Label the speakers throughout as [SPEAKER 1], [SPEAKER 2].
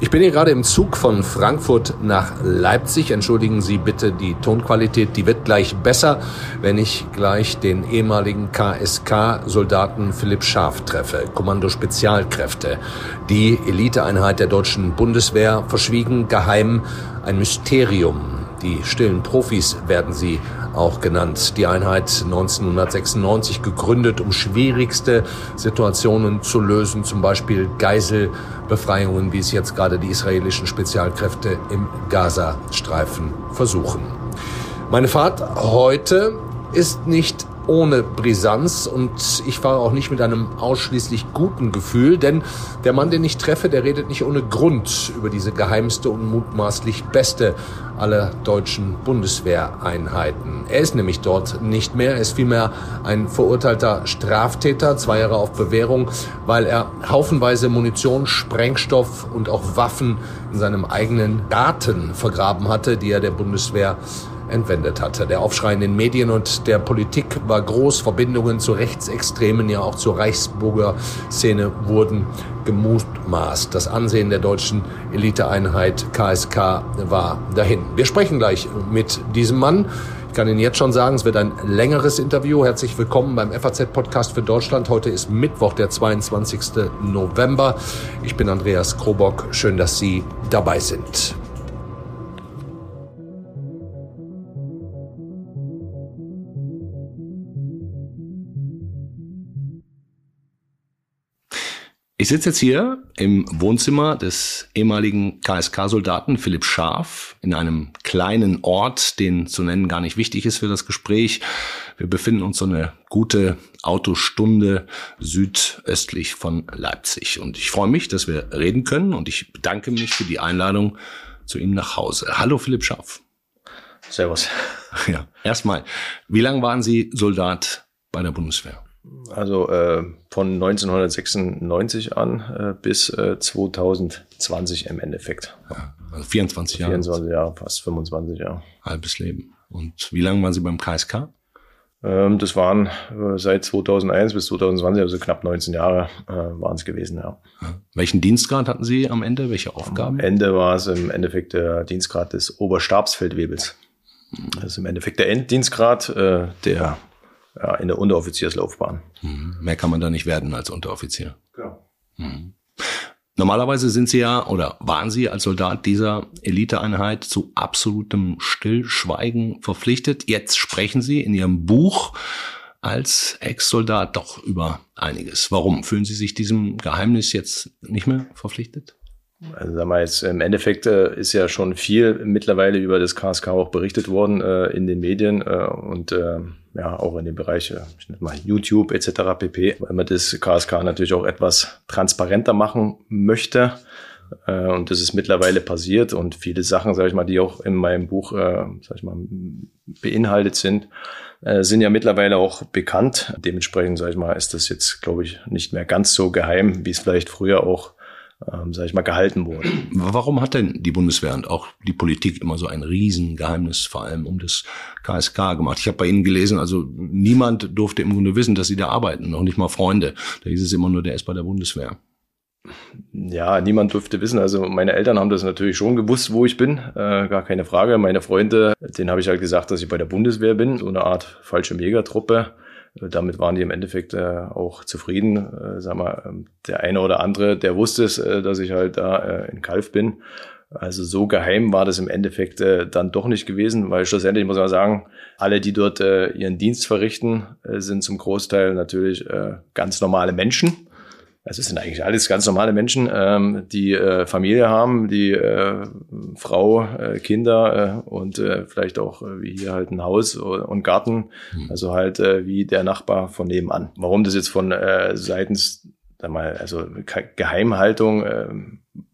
[SPEAKER 1] Ich bin hier gerade im Zug von Frankfurt nach Leipzig. Entschuldigen Sie bitte die Tonqualität, die wird gleich besser, wenn ich gleich den ehemaligen KSK-Soldaten Philipp Scharf treffe, Kommando Spezialkräfte, die Eliteeinheit der deutschen Bundeswehr, verschwiegen, geheim, ein Mysterium. Die stillen Profis werden sie auch genannt. Die Einheit 1996 gegründet, um schwierigste Situationen zu lösen, zum Beispiel Geiselbefreiungen, wie es jetzt gerade die israelischen Spezialkräfte im Gazastreifen versuchen. Meine Fahrt heute ist nicht ohne Brisanz und ich fahre auch nicht mit einem ausschließlich guten Gefühl, denn der Mann, den ich treffe, der redet nicht ohne Grund über diese geheimste und mutmaßlich beste aller deutschen Bundeswehreinheiten. Er ist nämlich dort nicht mehr, er ist vielmehr ein verurteilter Straftäter, zwei Jahre auf Bewährung, weil er haufenweise Munition, Sprengstoff und auch Waffen in seinem eigenen Garten vergraben hatte, die er der Bundeswehr entwendet hatte. Der Aufschrei in den Medien und der Politik war groß. Verbindungen zu Rechtsextremen, ja auch zur Reichsburger Szene wurden gemutmaßt. Das Ansehen der deutschen Eliteeinheit KSK war dahin. Wir sprechen gleich mit diesem Mann. Ich kann Ihnen jetzt schon sagen, es wird ein längeres Interview. Herzlich willkommen beim FAZ-Podcast für Deutschland. Heute ist Mittwoch, der 22. November. Ich bin Andreas Krobock. Schön, dass Sie dabei sind. Ich sitze jetzt hier im Wohnzimmer des ehemaligen KSK-Soldaten Philipp Scharf in einem kleinen Ort, den zu nennen gar nicht wichtig ist für das Gespräch. Wir befinden uns so eine gute Autostunde südöstlich von Leipzig. Und ich freue mich, dass wir reden können und ich bedanke mich für die Einladung zu ihm nach Hause. Hallo Philipp Scharf.
[SPEAKER 2] Servus.
[SPEAKER 1] Ja, erstmal, wie lange waren Sie Soldat bei der Bundeswehr?
[SPEAKER 2] Also äh, von 1996 an äh, bis äh, 2020 im Endeffekt.
[SPEAKER 1] Ja, also 24 Jahre.
[SPEAKER 2] 24 Jahre, fast 25 Jahre.
[SPEAKER 1] Halbes Leben. Und wie lange waren Sie beim KSK?
[SPEAKER 2] Ähm, das waren äh, seit 2001 bis 2020, also knapp 19 Jahre äh, waren es gewesen, ja.
[SPEAKER 1] ja. Welchen Dienstgrad hatten Sie am Ende? Welche Aufgaben?
[SPEAKER 2] Am Ende war es im Endeffekt der Dienstgrad des Oberstabsfeldwebels. Das ist im Endeffekt der Enddienstgrad, äh, der ja, in der Unteroffizierslaufbahn.
[SPEAKER 1] Mhm. Mehr kann man da nicht werden als Unteroffizier. Ja. Mhm. Normalerweise sind Sie ja oder waren Sie als Soldat dieser Eliteeinheit zu absolutem Stillschweigen verpflichtet. Jetzt sprechen Sie in Ihrem Buch als Ex-Soldat doch über einiges. Warum fühlen Sie sich diesem Geheimnis jetzt nicht mehr verpflichtet?
[SPEAKER 2] Also sagen wir jetzt, im Endeffekt äh, ist ja schon viel mittlerweile über das KSK auch berichtet worden äh, in den Medien äh, und äh, ja auch in den Bereichen ich nenne mal YouTube etc. pp, weil man das KSK natürlich auch etwas transparenter machen möchte. Äh, und das ist mittlerweile passiert und viele Sachen, sage ich mal, die auch in meinem Buch, äh, sag ich mal, beinhaltet sind, äh, sind ja mittlerweile auch bekannt. Dementsprechend, sage ich mal, ist das jetzt, glaube ich, nicht mehr ganz so geheim, wie es vielleicht früher auch ähm, sage ich mal, gehalten wurde.
[SPEAKER 1] Warum hat denn die Bundeswehr und auch die Politik immer so ein Riesengeheimnis vor allem um das KSK gemacht? Ich habe bei Ihnen gelesen, also niemand durfte im Grunde wissen, dass Sie da arbeiten, noch nicht mal Freunde. Da hieß es immer nur, der ist bei der Bundeswehr.
[SPEAKER 2] Ja, niemand durfte wissen. Also meine Eltern haben das natürlich schon gewusst, wo ich bin, äh, gar keine Frage. Meine Freunde, denen habe ich halt gesagt, dass ich bei der Bundeswehr bin, so eine Art falsche Megatruppe. Damit waren die im Endeffekt äh, auch zufrieden. Äh, sag mal, ähm, der eine oder andere, der wusste es, äh, dass ich halt da äh, in Kalf bin. Also so geheim war das im Endeffekt äh, dann doch nicht gewesen, weil schlussendlich muss man sagen, alle, die dort äh, ihren Dienst verrichten, äh, sind zum Großteil natürlich äh, ganz normale Menschen. Also es sind eigentlich alles ganz normale Menschen, ähm, die äh, Familie haben, die äh, Frau, äh, Kinder äh, und äh, vielleicht auch äh, wie hier halt ein Haus und Garten. Mhm. Also halt äh, wie der Nachbar von nebenan. Warum das jetzt von äh, seitens, sag mal, also Geheimhaltung, äh,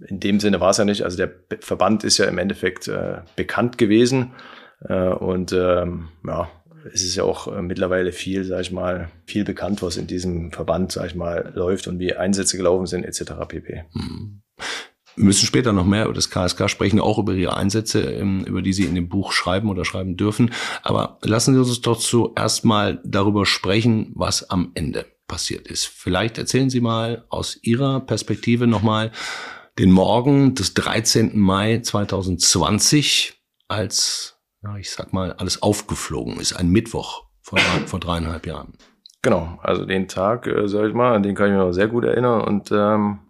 [SPEAKER 2] in dem Sinne war es ja nicht. Also der Verband ist ja im Endeffekt äh, bekannt gewesen. Äh, und ähm, ja, es ist ja auch äh, mittlerweile viel, sag ich mal, viel bekannt, was in diesem Verband, sag ich mal, läuft und wie Einsätze gelaufen sind, etc. pp.
[SPEAKER 1] Mhm. Wir müssen später noch mehr über das KSK sprechen, auch über Ihre Einsätze, ähm, über die Sie in dem Buch schreiben oder schreiben dürfen. Aber lassen Sie uns doch zuerst mal darüber sprechen, was am Ende passiert ist. Vielleicht erzählen Sie mal aus Ihrer Perspektive nochmal den Morgen des 13. Mai 2020, als, ja, ich sag mal, alles aufgeflogen ist. Ein Mittwoch vor, vor dreieinhalb Jahren.
[SPEAKER 2] Genau, also den Tag, äh, sag ich mal, an den kann ich mich noch sehr gut erinnern und ähm,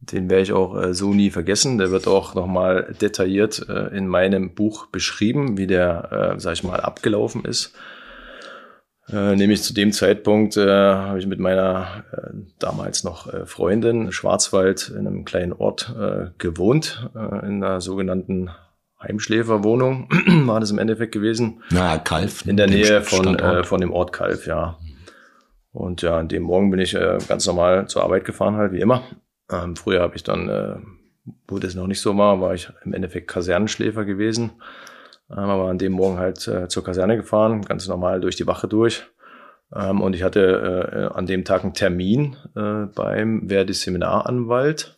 [SPEAKER 2] den werde ich auch äh, so nie vergessen. Der wird auch nochmal detailliert äh, in meinem Buch beschrieben, wie der, äh, sag ich mal, abgelaufen ist. Äh, nämlich zu dem Zeitpunkt äh, habe ich mit meiner äh, damals noch äh, Freundin Schwarzwald in einem kleinen Ort äh, gewohnt, äh, in einer sogenannten Heimschläferwohnung war das im Endeffekt gewesen.
[SPEAKER 1] Na, Kalf.
[SPEAKER 2] In der Nähe von, äh, von dem Ort Kalf, ja. Und ja, an dem Morgen bin ich äh, ganz normal zur Arbeit gefahren, halt wie immer. Ähm, früher habe ich dann, äh, wo das noch nicht so war, war ich im Endeffekt Kasernenschläfer gewesen. Ähm, aber an dem Morgen halt äh, zur Kaserne gefahren, ganz normal durch die Wache durch. Ähm, und ich hatte äh, an dem Tag einen Termin äh, beim Verdi-Seminaranwalt,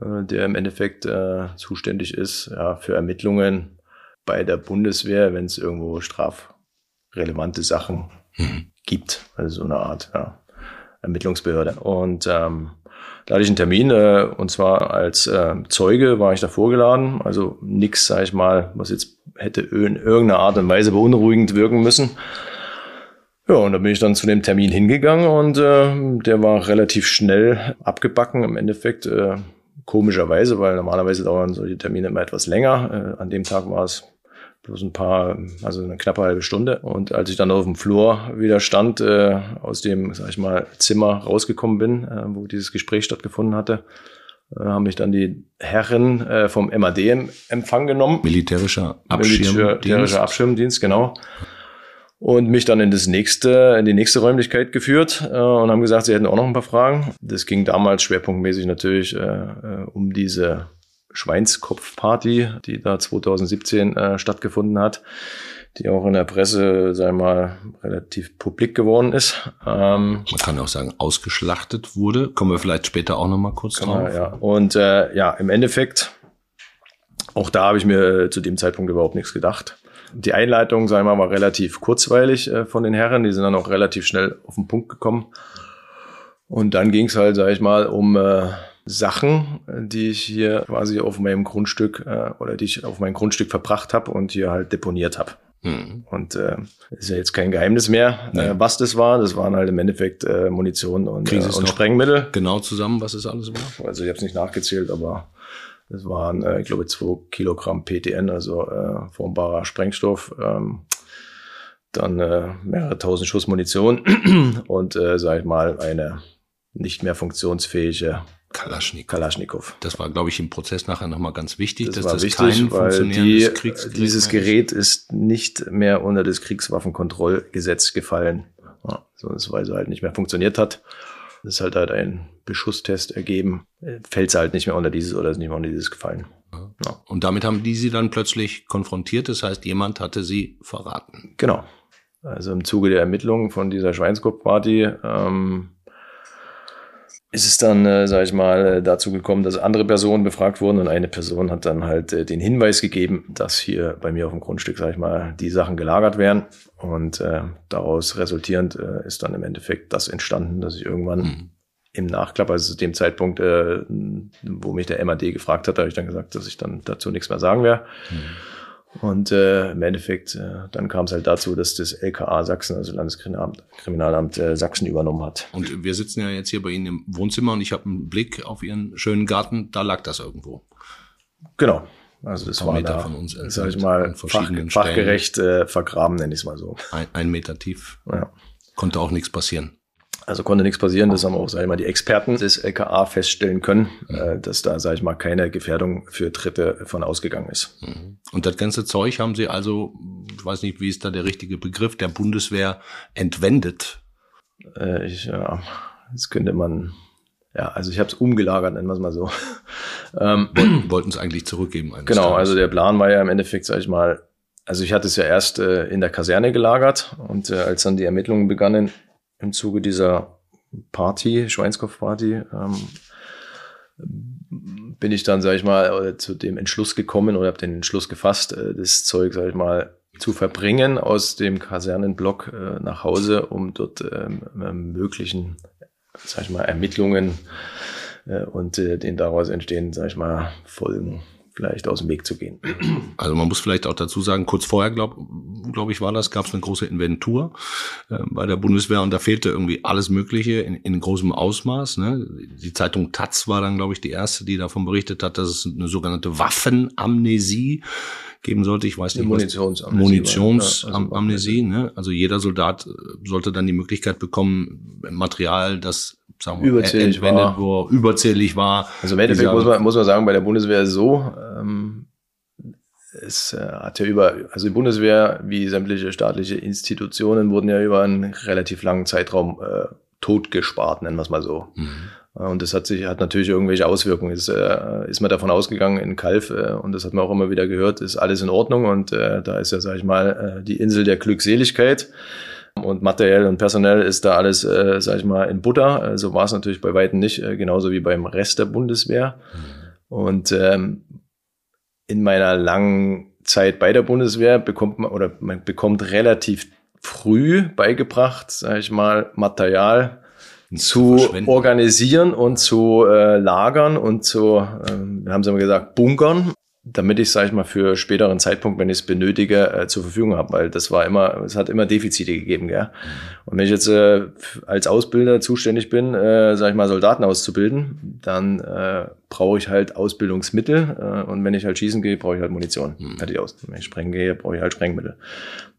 [SPEAKER 2] äh, der im Endeffekt äh, zuständig ist ja, für Ermittlungen bei der Bundeswehr, wenn es irgendwo strafrelevante Sachen mhm. gibt. Also so eine Art ja, Ermittlungsbehörde. Und ähm, da hatte ich einen Termin äh, und zwar als äh, Zeuge war ich da vorgeladen. Also nix, sag ich mal, was jetzt hätte in irgendeiner Art und Weise beunruhigend wirken müssen. Ja, und da bin ich dann zu dem Termin hingegangen und äh, der war relativ schnell abgebacken im Endeffekt. Äh, komischerweise, weil normalerweise dauern solche Termine immer etwas länger. Äh, an dem Tag war es bloß ein paar, also eine knappe halbe Stunde. Und als ich dann auf dem Flur wieder stand, äh, aus dem, sag ich mal, Zimmer rausgekommen bin, äh, wo dieses Gespräch stattgefunden hatte, äh, haben mich dann die Herren äh, vom MAD im Empfang genommen.
[SPEAKER 1] Militärischer Abschirmdienst. Militärischer
[SPEAKER 2] Abschirmdienst, genau. Und mich dann in das nächste, in die nächste Räumlichkeit geführt äh, und haben gesagt, sie hätten auch noch ein paar Fragen. Das ging damals schwerpunktmäßig natürlich äh, äh um diese Schweinskopfparty, die da 2017 äh, stattgefunden hat, die auch in der Presse, sei mal, relativ publik geworden ist.
[SPEAKER 1] Ähm, Man kann auch sagen, ausgeschlachtet wurde. Kommen wir vielleicht später auch nochmal kurz
[SPEAKER 2] genau, drauf. Ja. Und äh, ja, im Endeffekt, auch da habe ich mir zu dem Zeitpunkt überhaupt nichts gedacht. Die Einleitung, sagen wir mal, war relativ kurzweilig äh, von den Herren. Die sind dann auch relativ schnell auf den Punkt gekommen. Und dann ging es halt, sag ich mal, um äh, Sachen, die ich hier quasi auf meinem Grundstück äh, oder die ich auf mein Grundstück verbracht habe und hier halt deponiert habe. Mhm. Und äh, ist ja jetzt kein Geheimnis mehr, nee. äh, was das war. Das waren halt im Endeffekt äh, Munition und, äh, und Sprengmittel.
[SPEAKER 1] Genau zusammen, was es alles war?
[SPEAKER 2] Also ich habe es nicht nachgezählt, aber das waren, äh, ich glaube, zwei Kilogramm PTN, also äh, formbarer Sprengstoff. Ähm, dann äh, mehrere tausend Schuss Munition und, äh, sag ich mal, eine nicht mehr funktionsfähige
[SPEAKER 1] Kalaschnikow. Kalaschnikow. Das war, glaube ich, im Prozess nachher nochmal ganz wichtig,
[SPEAKER 2] das dass das wichtig, kein weil die, dieses Gerät ist nicht mehr unter das Kriegswaffenkontrollgesetz gefallen. Ja, so, weil es halt nicht mehr funktioniert hat. Das ist halt, halt ein Beschusstest ergeben. Fällt es halt nicht mehr unter dieses oder ist nicht mehr unter dieses gefallen.
[SPEAKER 1] Ja. Und damit haben die sie dann plötzlich konfrontiert. Das heißt, jemand hatte sie verraten.
[SPEAKER 2] Genau. Also im Zuge der Ermittlungen von dieser Schweinskopfparty ähm, ist es dann, äh, sage ich mal, dazu gekommen, dass andere Personen befragt wurden und eine Person hat dann halt äh, den Hinweis gegeben, dass hier bei mir auf dem Grundstück, sage ich mal, die Sachen gelagert werden und äh, daraus resultierend äh, ist dann im Endeffekt das entstanden, dass ich irgendwann mhm. im Nachklapp, also zu dem Zeitpunkt, äh, wo mich der MAD gefragt hat, habe ich dann gesagt, dass ich dann dazu nichts mehr sagen werde. Mhm. Und äh, im Endeffekt, äh, dann kam es halt dazu, dass das LKA Sachsen, also Landeskriminalamt äh, Sachsen übernommen hat.
[SPEAKER 1] Und wir sitzen ja jetzt hier bei Ihnen im Wohnzimmer und ich habe einen Blick auf Ihren schönen Garten, da lag das irgendwo.
[SPEAKER 2] Genau. Also das war Meter da,
[SPEAKER 1] von uns
[SPEAKER 2] sag ich mal, fach, fachgerecht äh, vergraben, nenne ich es mal so.
[SPEAKER 1] Ein, ein Meter tief. Ja. Konnte auch nichts passieren.
[SPEAKER 2] Also konnte nichts passieren, das haben auch, sag ich mal, die Experten des LKA feststellen können, mhm. äh, dass da, sag ich mal, keine Gefährdung für Dritte von ausgegangen ist.
[SPEAKER 1] Mhm. Und das ganze Zeug haben sie also, ich weiß nicht, wie ist da der richtige Begriff, der Bundeswehr entwendet?
[SPEAKER 2] Äh, ich, ja, das könnte man, ja, also ich habe es umgelagert, nennen wir es mal so.
[SPEAKER 1] ähm, Wollten es eigentlich zurückgeben.
[SPEAKER 2] Genau, Tages. also der Plan war ja im Endeffekt, sag ich mal, also ich hatte es ja erst äh, in der Kaserne gelagert und äh, als dann die Ermittlungen begannen, im Zuge dieser Party, Schweinskopfparty, ähm, bin ich dann, sage ich mal, zu dem Entschluss gekommen oder habe den Entschluss gefasst, äh, das Zeug, sage ich mal, zu verbringen aus dem Kasernenblock äh, nach Hause, um dort ähm, möglichen, sag ich mal, Ermittlungen äh, und äh, den daraus entstehenden, sag ich mal, Folgen vielleicht aus dem Weg zu gehen.
[SPEAKER 1] Also man muss vielleicht auch dazu sagen, kurz vorher, glaube glaub ich, war das, gab es eine große Inventur äh, bei der Bundeswehr und da fehlte irgendwie alles Mögliche in, in großem Ausmaß. Ne? Die Zeitung Taz war dann, glaube ich, die erste, die davon berichtet hat, dass es eine sogenannte Waffenamnesie geben sollte. Ich weiß nicht,
[SPEAKER 2] Munitionsamnesie.
[SPEAKER 1] Munitionsamnesie. Ja, also, ne? also jeder Soldat sollte dann die Möglichkeit bekommen, Material, das
[SPEAKER 2] sagen wir, überzählig war.
[SPEAKER 1] Wo überzählig war.
[SPEAKER 2] Also im Endeffekt muss man, muss man sagen, bei der Bundeswehr so, ähm, es äh, hat ja über, also die Bundeswehr wie sämtliche staatliche Institutionen wurden ja über einen relativ langen Zeitraum äh, totgespart, nennen wir es mal so. Mhm. Und das hat sich, hat natürlich irgendwelche Auswirkungen. Ist, äh, ist man davon ausgegangen in Kalf, äh, und das hat man auch immer wieder gehört, ist alles in Ordnung und äh, da ist ja, sag ich mal, äh, die Insel der Glückseligkeit. Und materiell und personell ist da alles, äh, sag ich mal, in Butter. So also war es natürlich bei Weitem nicht, äh, genauso wie beim Rest der Bundeswehr. Mhm. Und ähm, in meiner langen Zeit bei der Bundeswehr bekommt man oder man bekommt relativ früh beigebracht, sag ich mal, Material zu, zu organisieren und zu äh, lagern und zu, äh, wir haben es immer gesagt, bunkern damit ich, sage ich mal, für späteren Zeitpunkt, wenn ich es benötige, äh, zur Verfügung habe, weil das war immer, es hat immer Defizite gegeben, gell? Und wenn ich jetzt äh, als Ausbilder zuständig bin, äh, sage ich mal, Soldaten auszubilden, dann äh, brauche ich halt Ausbildungsmittel äh, und wenn ich halt schießen gehe, brauche ich halt Munition. Mhm. Fertig aus. Wenn ich sprengen gehe, brauche ich halt Sprengmittel.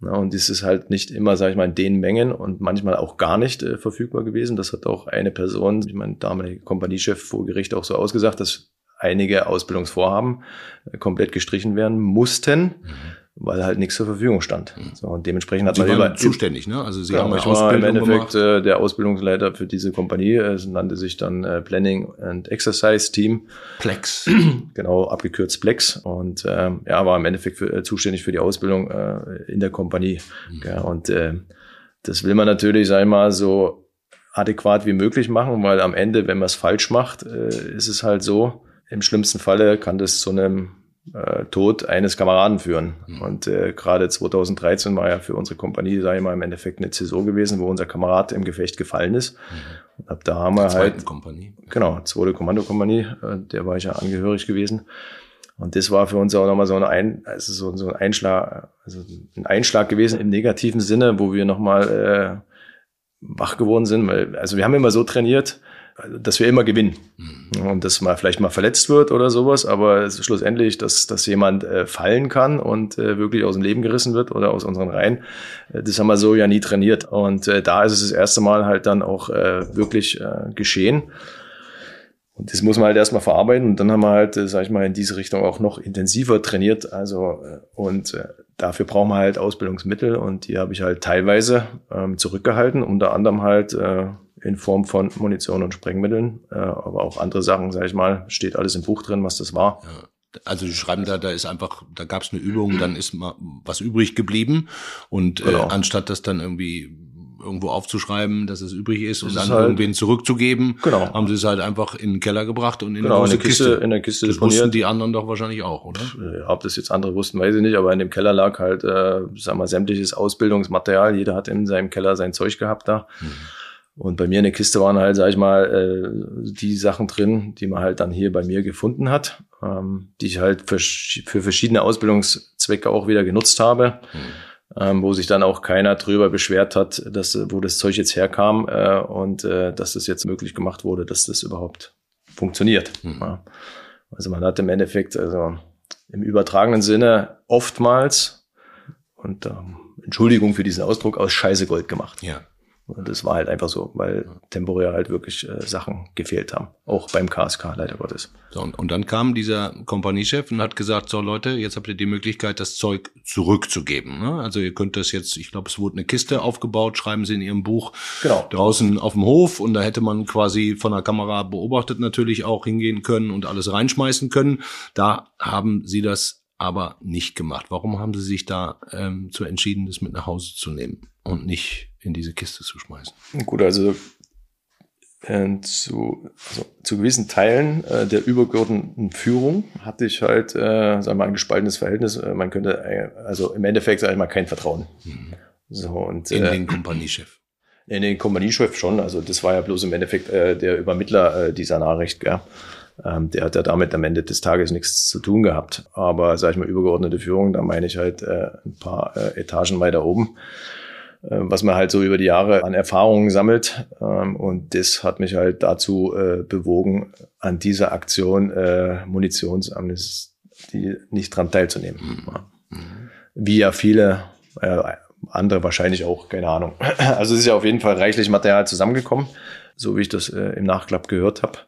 [SPEAKER 2] Ja, und das ist halt nicht immer, sage ich mal, in den Mengen und manchmal auch gar nicht äh, verfügbar gewesen. Das hat auch eine Person, ich mein damaliger Kompaniechef vor Gericht auch so ausgesagt, dass einige Ausbildungsvorhaben äh, komplett gestrichen werden mussten. Mhm weil halt nichts zur Verfügung stand.
[SPEAKER 1] Mhm. So, und dementsprechend hat Sie man waren zuständig, ne?
[SPEAKER 2] Also Sie ja, haben euch Ausbildung im Endeffekt gemacht. Äh, der Ausbildungsleiter für diese Kompanie. Es nannte sich dann äh, Planning and Exercise Team.
[SPEAKER 1] Plex.
[SPEAKER 2] genau, abgekürzt Plex. Und ähm, ja, war im Endeffekt für, äh, zuständig für die Ausbildung äh, in der Kompanie. Mhm. Ja, und äh, das will man natürlich, sag ich mal, so adäquat wie möglich machen, weil am Ende, wenn man es falsch macht, äh, ist es halt so, im schlimmsten Falle kann das zu einem äh, Tod eines Kameraden führen. Mhm. Und äh, gerade 2013 war ja für unsere Kompanie, sage ich mal, im Endeffekt eine Zäsur gewesen, wo unser Kamerad im Gefecht gefallen ist. Mhm. Und ab da haben wir halt.
[SPEAKER 1] Kompanie.
[SPEAKER 2] Genau, zweite Kommandokompanie, äh, der war ich ja angehörig gewesen. Und das war für uns auch nochmal so, ein, also so, so ein Einschlag, also ein Einschlag gewesen im negativen Sinne, wo wir nochmal äh, wach geworden sind. Weil, also wir haben immer so trainiert, dass wir immer gewinnen. Mhm. Und dass man vielleicht mal verletzt wird oder sowas, aber schlussendlich, dass, dass jemand äh, fallen kann und äh, wirklich aus dem Leben gerissen wird oder aus unseren Reihen, äh, das haben wir so ja nie trainiert. Und äh, da ist es das erste Mal halt dann auch äh, wirklich geschehen. Und das muss man halt erstmal verarbeiten und dann haben wir halt, sag ich mal, in diese Richtung auch noch intensiver trainiert. Also und dafür brauchen wir halt Ausbildungsmittel und die habe ich halt teilweise ähm, zurückgehalten, unter anderem halt in Form von Munition und Sprengmitteln, äh, aber auch andere Sachen, sage ich mal, steht alles im Buch drin, was das war.
[SPEAKER 1] Ja. Also die schreiben da, da ist einfach, da gab es eine Übung, dann ist mal was übrig geblieben und äh, genau. äh, anstatt das dann irgendwie irgendwo aufzuschreiben, dass es übrig ist das und dann halt, irgendwen zurückzugeben,
[SPEAKER 2] genau.
[SPEAKER 1] haben sie es halt einfach in den Keller gebracht und in
[SPEAKER 2] genau, eine Kiste, Kiste. In der Kiste
[SPEAKER 1] das wussten die anderen doch wahrscheinlich auch, oder?
[SPEAKER 2] Ja, ob das jetzt andere wussten, weiß ich nicht, aber in dem Keller lag halt, äh, sag mal, sämtliches Ausbildungsmaterial. Jeder hat in seinem Keller sein Zeug gehabt da. Mhm. Und bei mir in der Kiste waren halt, sag ich mal, äh, die Sachen drin, die man halt dann hier bei mir gefunden hat, ähm, die ich halt für, für verschiedene Ausbildungszwecke auch wieder genutzt habe, mhm. ähm, wo sich dann auch keiner drüber beschwert hat, dass, wo das Zeug jetzt herkam äh, und äh, dass das jetzt möglich gemacht wurde, dass das überhaupt funktioniert. Mhm. Ja. Also man hat im Endeffekt, also im übertragenen Sinne oftmals, und ähm, Entschuldigung für diesen Ausdruck, aus Scheiße Gold gemacht.
[SPEAKER 1] Ja.
[SPEAKER 2] Und das war halt einfach so, weil temporär halt wirklich äh, Sachen gefehlt haben. Auch beim KSK, leider Gottes.
[SPEAKER 1] So, und, und dann kam dieser Kompaniechef und hat gesagt, so Leute, jetzt habt ihr die Möglichkeit, das Zeug zurückzugeben. Ne? Also ihr könnt das jetzt, ich glaube, es wurde eine Kiste aufgebaut, schreiben sie in ihrem Buch,
[SPEAKER 2] genau.
[SPEAKER 1] draußen auf dem Hof. Und da hätte man quasi von der Kamera beobachtet natürlich auch hingehen können und alles reinschmeißen können. Da haben sie das aber nicht gemacht. Warum haben sie sich da ähm, zu entschieden, das mit nach Hause zu nehmen und nicht in diese Kiste zu schmeißen.
[SPEAKER 2] Gut, also äh, zu, also zu gewissen Teilen äh, der übergeordneten Führung hatte ich halt, äh, sagen wir mal, ein gespaltenes Verhältnis. Äh, man könnte, äh, also im Endeffekt, sage ich mal, kein Vertrauen. Mhm.
[SPEAKER 1] So, und, in äh, den Kompaniechef.
[SPEAKER 2] In den Kompaniechef schon. Also das war ja bloß im Endeffekt äh, der Übermittler dieser Nachricht. Gell? Ähm, der hat ja damit am Ende des Tages nichts zu tun gehabt. Aber, sage ich mal, übergeordnete Führung, da meine ich halt ein paar Etagen weiter oben. Äh, was man halt so über die Jahre an Erfahrungen sammelt. Ähm, und das hat mich halt dazu äh, bewogen, an dieser Aktion äh, Munitionsamnestie nicht dran teilzunehmen. Mhm. Wie ja viele andere wahrscheinlich auch, keine Ahnung. Also es ist ja auf jeden Fall reichlich Material zusammengekommen, so wie ich das im Nachklapp gehört habe.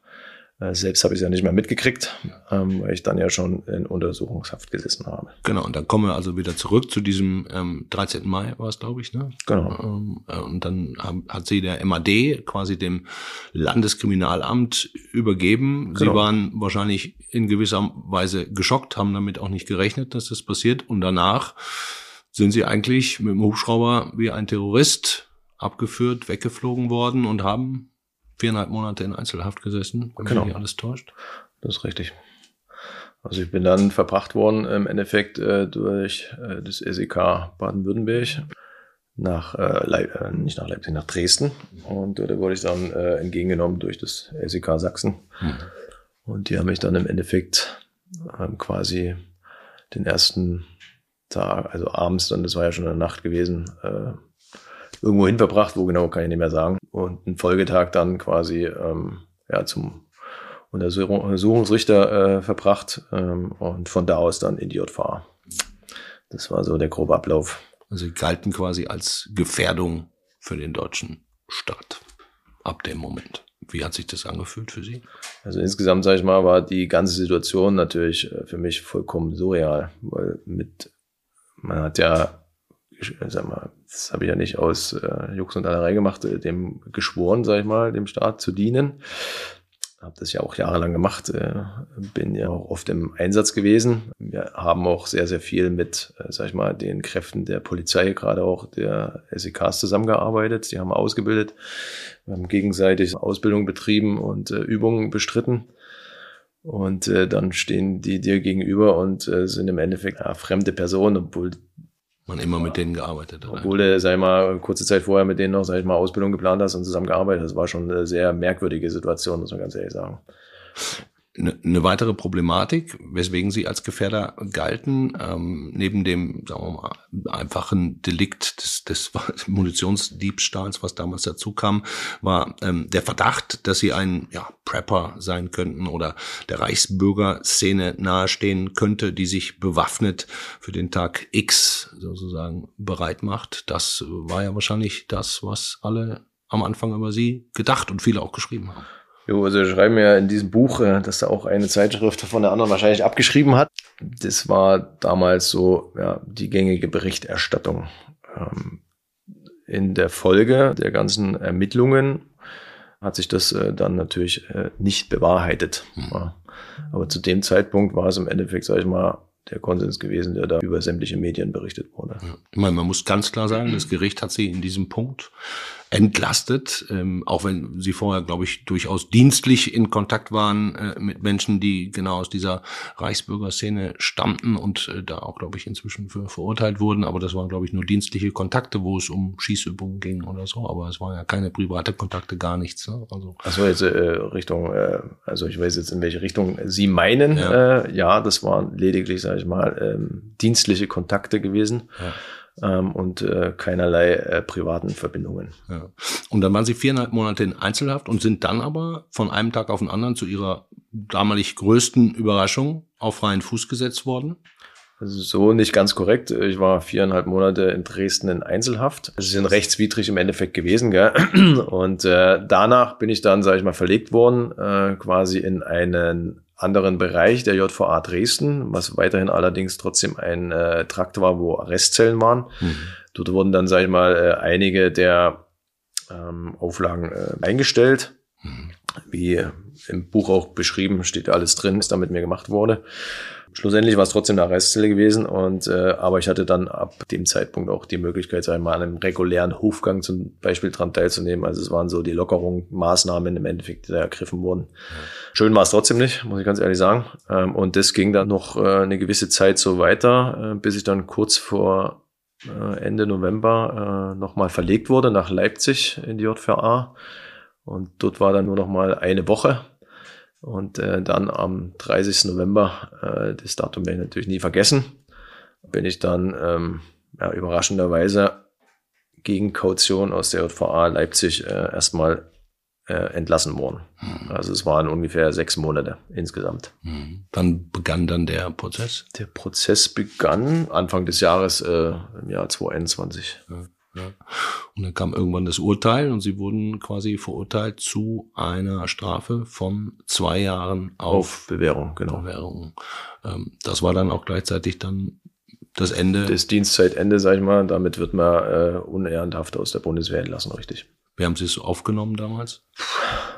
[SPEAKER 2] Äh, selbst habe ich es ja nicht mehr mitgekriegt, ähm, weil ich dann ja schon in Untersuchungshaft gesessen habe.
[SPEAKER 1] Genau, und dann kommen wir also wieder zurück zu diesem ähm, 13. Mai war es, glaube ich, ne?
[SPEAKER 2] Genau.
[SPEAKER 1] Ähm, äh, und dann haben, hat sie der MAD, quasi dem Landeskriminalamt, übergeben. Genau. Sie waren wahrscheinlich in gewisser Weise geschockt, haben damit auch nicht gerechnet, dass das passiert. Und danach sind sie eigentlich mit dem Hubschrauber wie ein Terrorist abgeführt, weggeflogen worden und haben viereinhalb Monate in Einzelhaft gesessen, wenn genau. mich alles täuscht.
[SPEAKER 2] Das ist richtig. Also ich bin dann verbracht worden im Endeffekt äh, durch äh, das SEK Baden-Württemberg nach äh, Leip äh, nicht nach Leipzig, nach Dresden. Und äh, da wurde ich dann äh, entgegengenommen durch das SEK Sachsen. Hm. Und die haben mich dann im Endeffekt ähm, quasi den ersten Tag, also abends dann, das war ja schon eine Nacht gewesen, äh, irgendwo hin verbracht, wo genau kann ich nicht mehr sagen. Und einen Folgetag dann quasi ähm, ja, zum Untersuchungsrichter äh, verbracht ähm, und von da aus dann in die JVA. Das war so der grobe Ablauf.
[SPEAKER 1] Also sie galten quasi als Gefährdung für den deutschen Staat ab dem Moment. Wie hat sich das angefühlt für Sie?
[SPEAKER 2] Also insgesamt, sage ich mal, war die ganze Situation natürlich äh, für mich vollkommen surreal, weil mit, man hat ja sag mal, das habe ich ja nicht aus äh, Jux und Allerei gemacht, äh, dem geschworen, sag ich mal, dem Staat zu dienen. Habe das ja auch jahrelang gemacht, äh, bin ja auch oft im Einsatz gewesen. Wir haben auch sehr, sehr viel mit, äh, sag ich mal, den Kräften der Polizei, gerade auch der SEKs zusammengearbeitet. Die haben ausgebildet, haben gegenseitig Ausbildung betrieben und äh, Übungen bestritten. Und äh, dann stehen die dir gegenüber und äh, sind im Endeffekt ja, fremde Personen, obwohl
[SPEAKER 1] man immer mit denen gearbeitet
[SPEAKER 2] hat. Obwohl du, sag ich mal, kurze Zeit vorher mit denen noch, sag ich mal, Ausbildung geplant hast und zusammen gearbeitet hast, war schon eine sehr merkwürdige Situation, muss man ganz ehrlich sagen.
[SPEAKER 1] Eine weitere Problematik, weswegen sie als Gefährder galten, ähm, neben dem sagen wir mal, einfachen Delikt des, des Munitionsdiebstahls, was damals dazu kam, war ähm, der Verdacht, dass sie ein ja, Prepper sein könnten oder der Reichsbürgerszene nahestehen könnte, die sich bewaffnet für den Tag X sozusagen bereit macht. Das war ja wahrscheinlich das, was alle am Anfang über sie gedacht und viele auch geschrieben haben.
[SPEAKER 2] Jo, also wir schreiben ja in diesem Buch, äh, dass da auch eine Zeitschrift von der anderen wahrscheinlich abgeschrieben hat. Das war damals so ja, die gängige Berichterstattung. Ähm, in der Folge der ganzen Ermittlungen hat sich das äh, dann natürlich äh, nicht bewahrheitet. Mhm. Aber zu dem Zeitpunkt war es im Endeffekt, sag ich mal, der Konsens gewesen, der da über sämtliche Medien berichtet wurde.
[SPEAKER 1] Ja. Ich meine, man muss ganz klar sagen, das Gericht hat sie in diesem Punkt entlastet, ähm, auch wenn sie vorher, glaube ich, durchaus dienstlich in Kontakt waren äh, mit Menschen, die genau aus dieser Reichsbürgerszene stammten und äh, da auch, glaube ich, inzwischen für verurteilt wurden. Aber das waren, glaube ich, nur dienstliche Kontakte, wo es um Schießübungen ging oder so. Aber es waren ja keine private Kontakte, gar nichts. Ne?
[SPEAKER 2] Also Achso, jetzt äh, Richtung, äh, also ich weiß jetzt, in welche Richtung Sie meinen. Ja, äh, ja das waren lediglich, sage ich mal, ähm, dienstliche Kontakte gewesen. Ja ähm, und äh, keinerlei äh, privaten Verbindungen.
[SPEAKER 1] Ja. Und dann waren Sie viereinhalb Monate in Einzelhaft und sind dann aber von einem Tag auf den anderen zu Ihrer damalig größten Überraschung auf freien Fuß gesetzt worden?
[SPEAKER 2] So nicht ganz korrekt. Ich war viereinhalb Monate in Dresden in Einzelhaft. Sie sind rechtswidrig im Endeffekt gewesen, gell? Und äh, danach bin ich dann, sage ich mal, verlegt worden, äh, quasi in einen anderen Bereich der JVA Dresden, was weiterhin allerdings trotzdem ein äh, Trakt war, wo Arrestzellen waren. Mhm. Dort wurden dann, sage ich mal, äh, einige der ähm, Auflagen äh, eingestellt. Mhm. Wie im Buch auch beschrieben, steht alles drin, was da mit mir gemacht wurde. Schlussendlich war es trotzdem eine Arrestzelle gewesen und äh, aber ich hatte dann ab dem Zeitpunkt auch die Möglichkeit, sag ich mal, an einem regulären Hofgang zum Beispiel dran teilzunehmen. Also es waren so die Lockerungen, Maßnahmen im Endeffekt, die da ergriffen wurden. Schön war es trotzdem nicht, muss ich ganz ehrlich sagen. Ähm, und das ging dann noch äh, eine gewisse Zeit so weiter, äh, bis ich dann kurz vor äh, Ende November äh, nochmal verlegt wurde nach Leipzig in die JVA. Und dort war dann nur noch mal eine Woche und äh, dann am 30. November, äh, das Datum werde ich natürlich nie vergessen, bin ich dann ähm, ja, überraschenderweise gegen Kaution aus der JVA Leipzig äh, erstmal äh, entlassen worden. Mhm. Also es waren ungefähr sechs Monate insgesamt.
[SPEAKER 1] Mhm. Wann begann dann der Prozess?
[SPEAKER 2] Der Prozess begann Anfang des Jahres, äh, im Jahr 2021.
[SPEAKER 1] Ja. Ja. Und dann kam irgendwann das Urteil und sie wurden quasi verurteilt zu einer Strafe von zwei Jahren auf, auf Bewährung. Genau. Bewährung. Ähm, das war dann auch gleichzeitig dann das Ende.
[SPEAKER 2] Das Dienstzeitende, sag ich mal. Damit wird man äh, unehrenhaft aus der Bundeswehr entlassen, richtig.
[SPEAKER 1] Wie haben Sie es aufgenommen damals?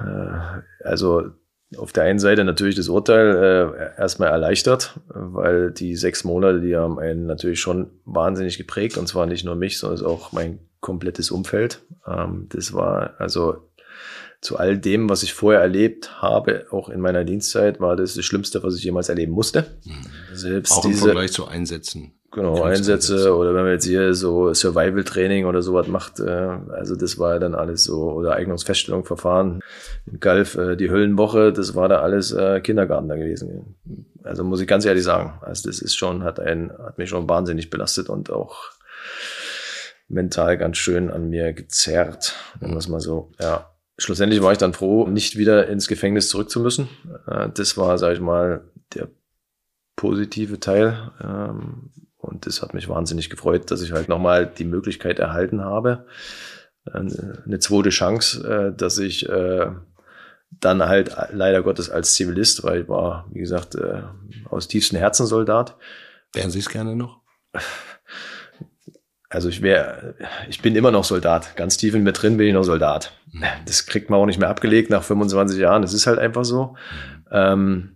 [SPEAKER 2] Äh, also auf der einen Seite natürlich das Urteil äh, erstmal erleichtert, weil die sechs Monate, die haben einen natürlich schon wahnsinnig geprägt und zwar nicht nur mich, sondern auch mein komplettes Umfeld. Ähm, das war also zu all dem, was ich vorher erlebt habe, auch in meiner Dienstzeit, war das das Schlimmste, was ich jemals erleben musste.
[SPEAKER 1] Mhm. Selbst auch im diese, Vergleich zu Einsätzen.
[SPEAKER 2] Genau, Einsätze oder wenn man jetzt hier so Survival-Training oder sowas macht, äh, also das war ja dann alles so, oder Eignungsfeststellung, Verfahren, in Galf, äh, die Höllenwoche, das war da alles äh, Kindergarten da gewesen. Also muss ich ganz ehrlich sagen, also das ist schon, hat einen, hat mich schon wahnsinnig belastet und auch mental ganz schön an mir gezerrt, wenn man es mal so, ja. Schlussendlich war ich dann froh, nicht wieder ins Gefängnis zurück zu müssen. Äh, das war, sag ich mal, der positive Teil. Ähm, und das hat mich wahnsinnig gefreut, dass ich halt nochmal die Möglichkeit erhalten habe, eine zweite Chance, äh, dass ich äh, dann halt leider Gottes als Zivilist, weil ich war, wie gesagt, äh, aus tiefstem Herzen Soldat.
[SPEAKER 1] Wären Sie es gerne noch?
[SPEAKER 2] Also ich wäre, ich bin immer noch Soldat. Ganz tief in mir drin bin ich noch Soldat. Mhm. Das kriegt man auch nicht mehr abgelegt nach 25 Jahren. Das ist halt einfach so. Mhm. Ähm,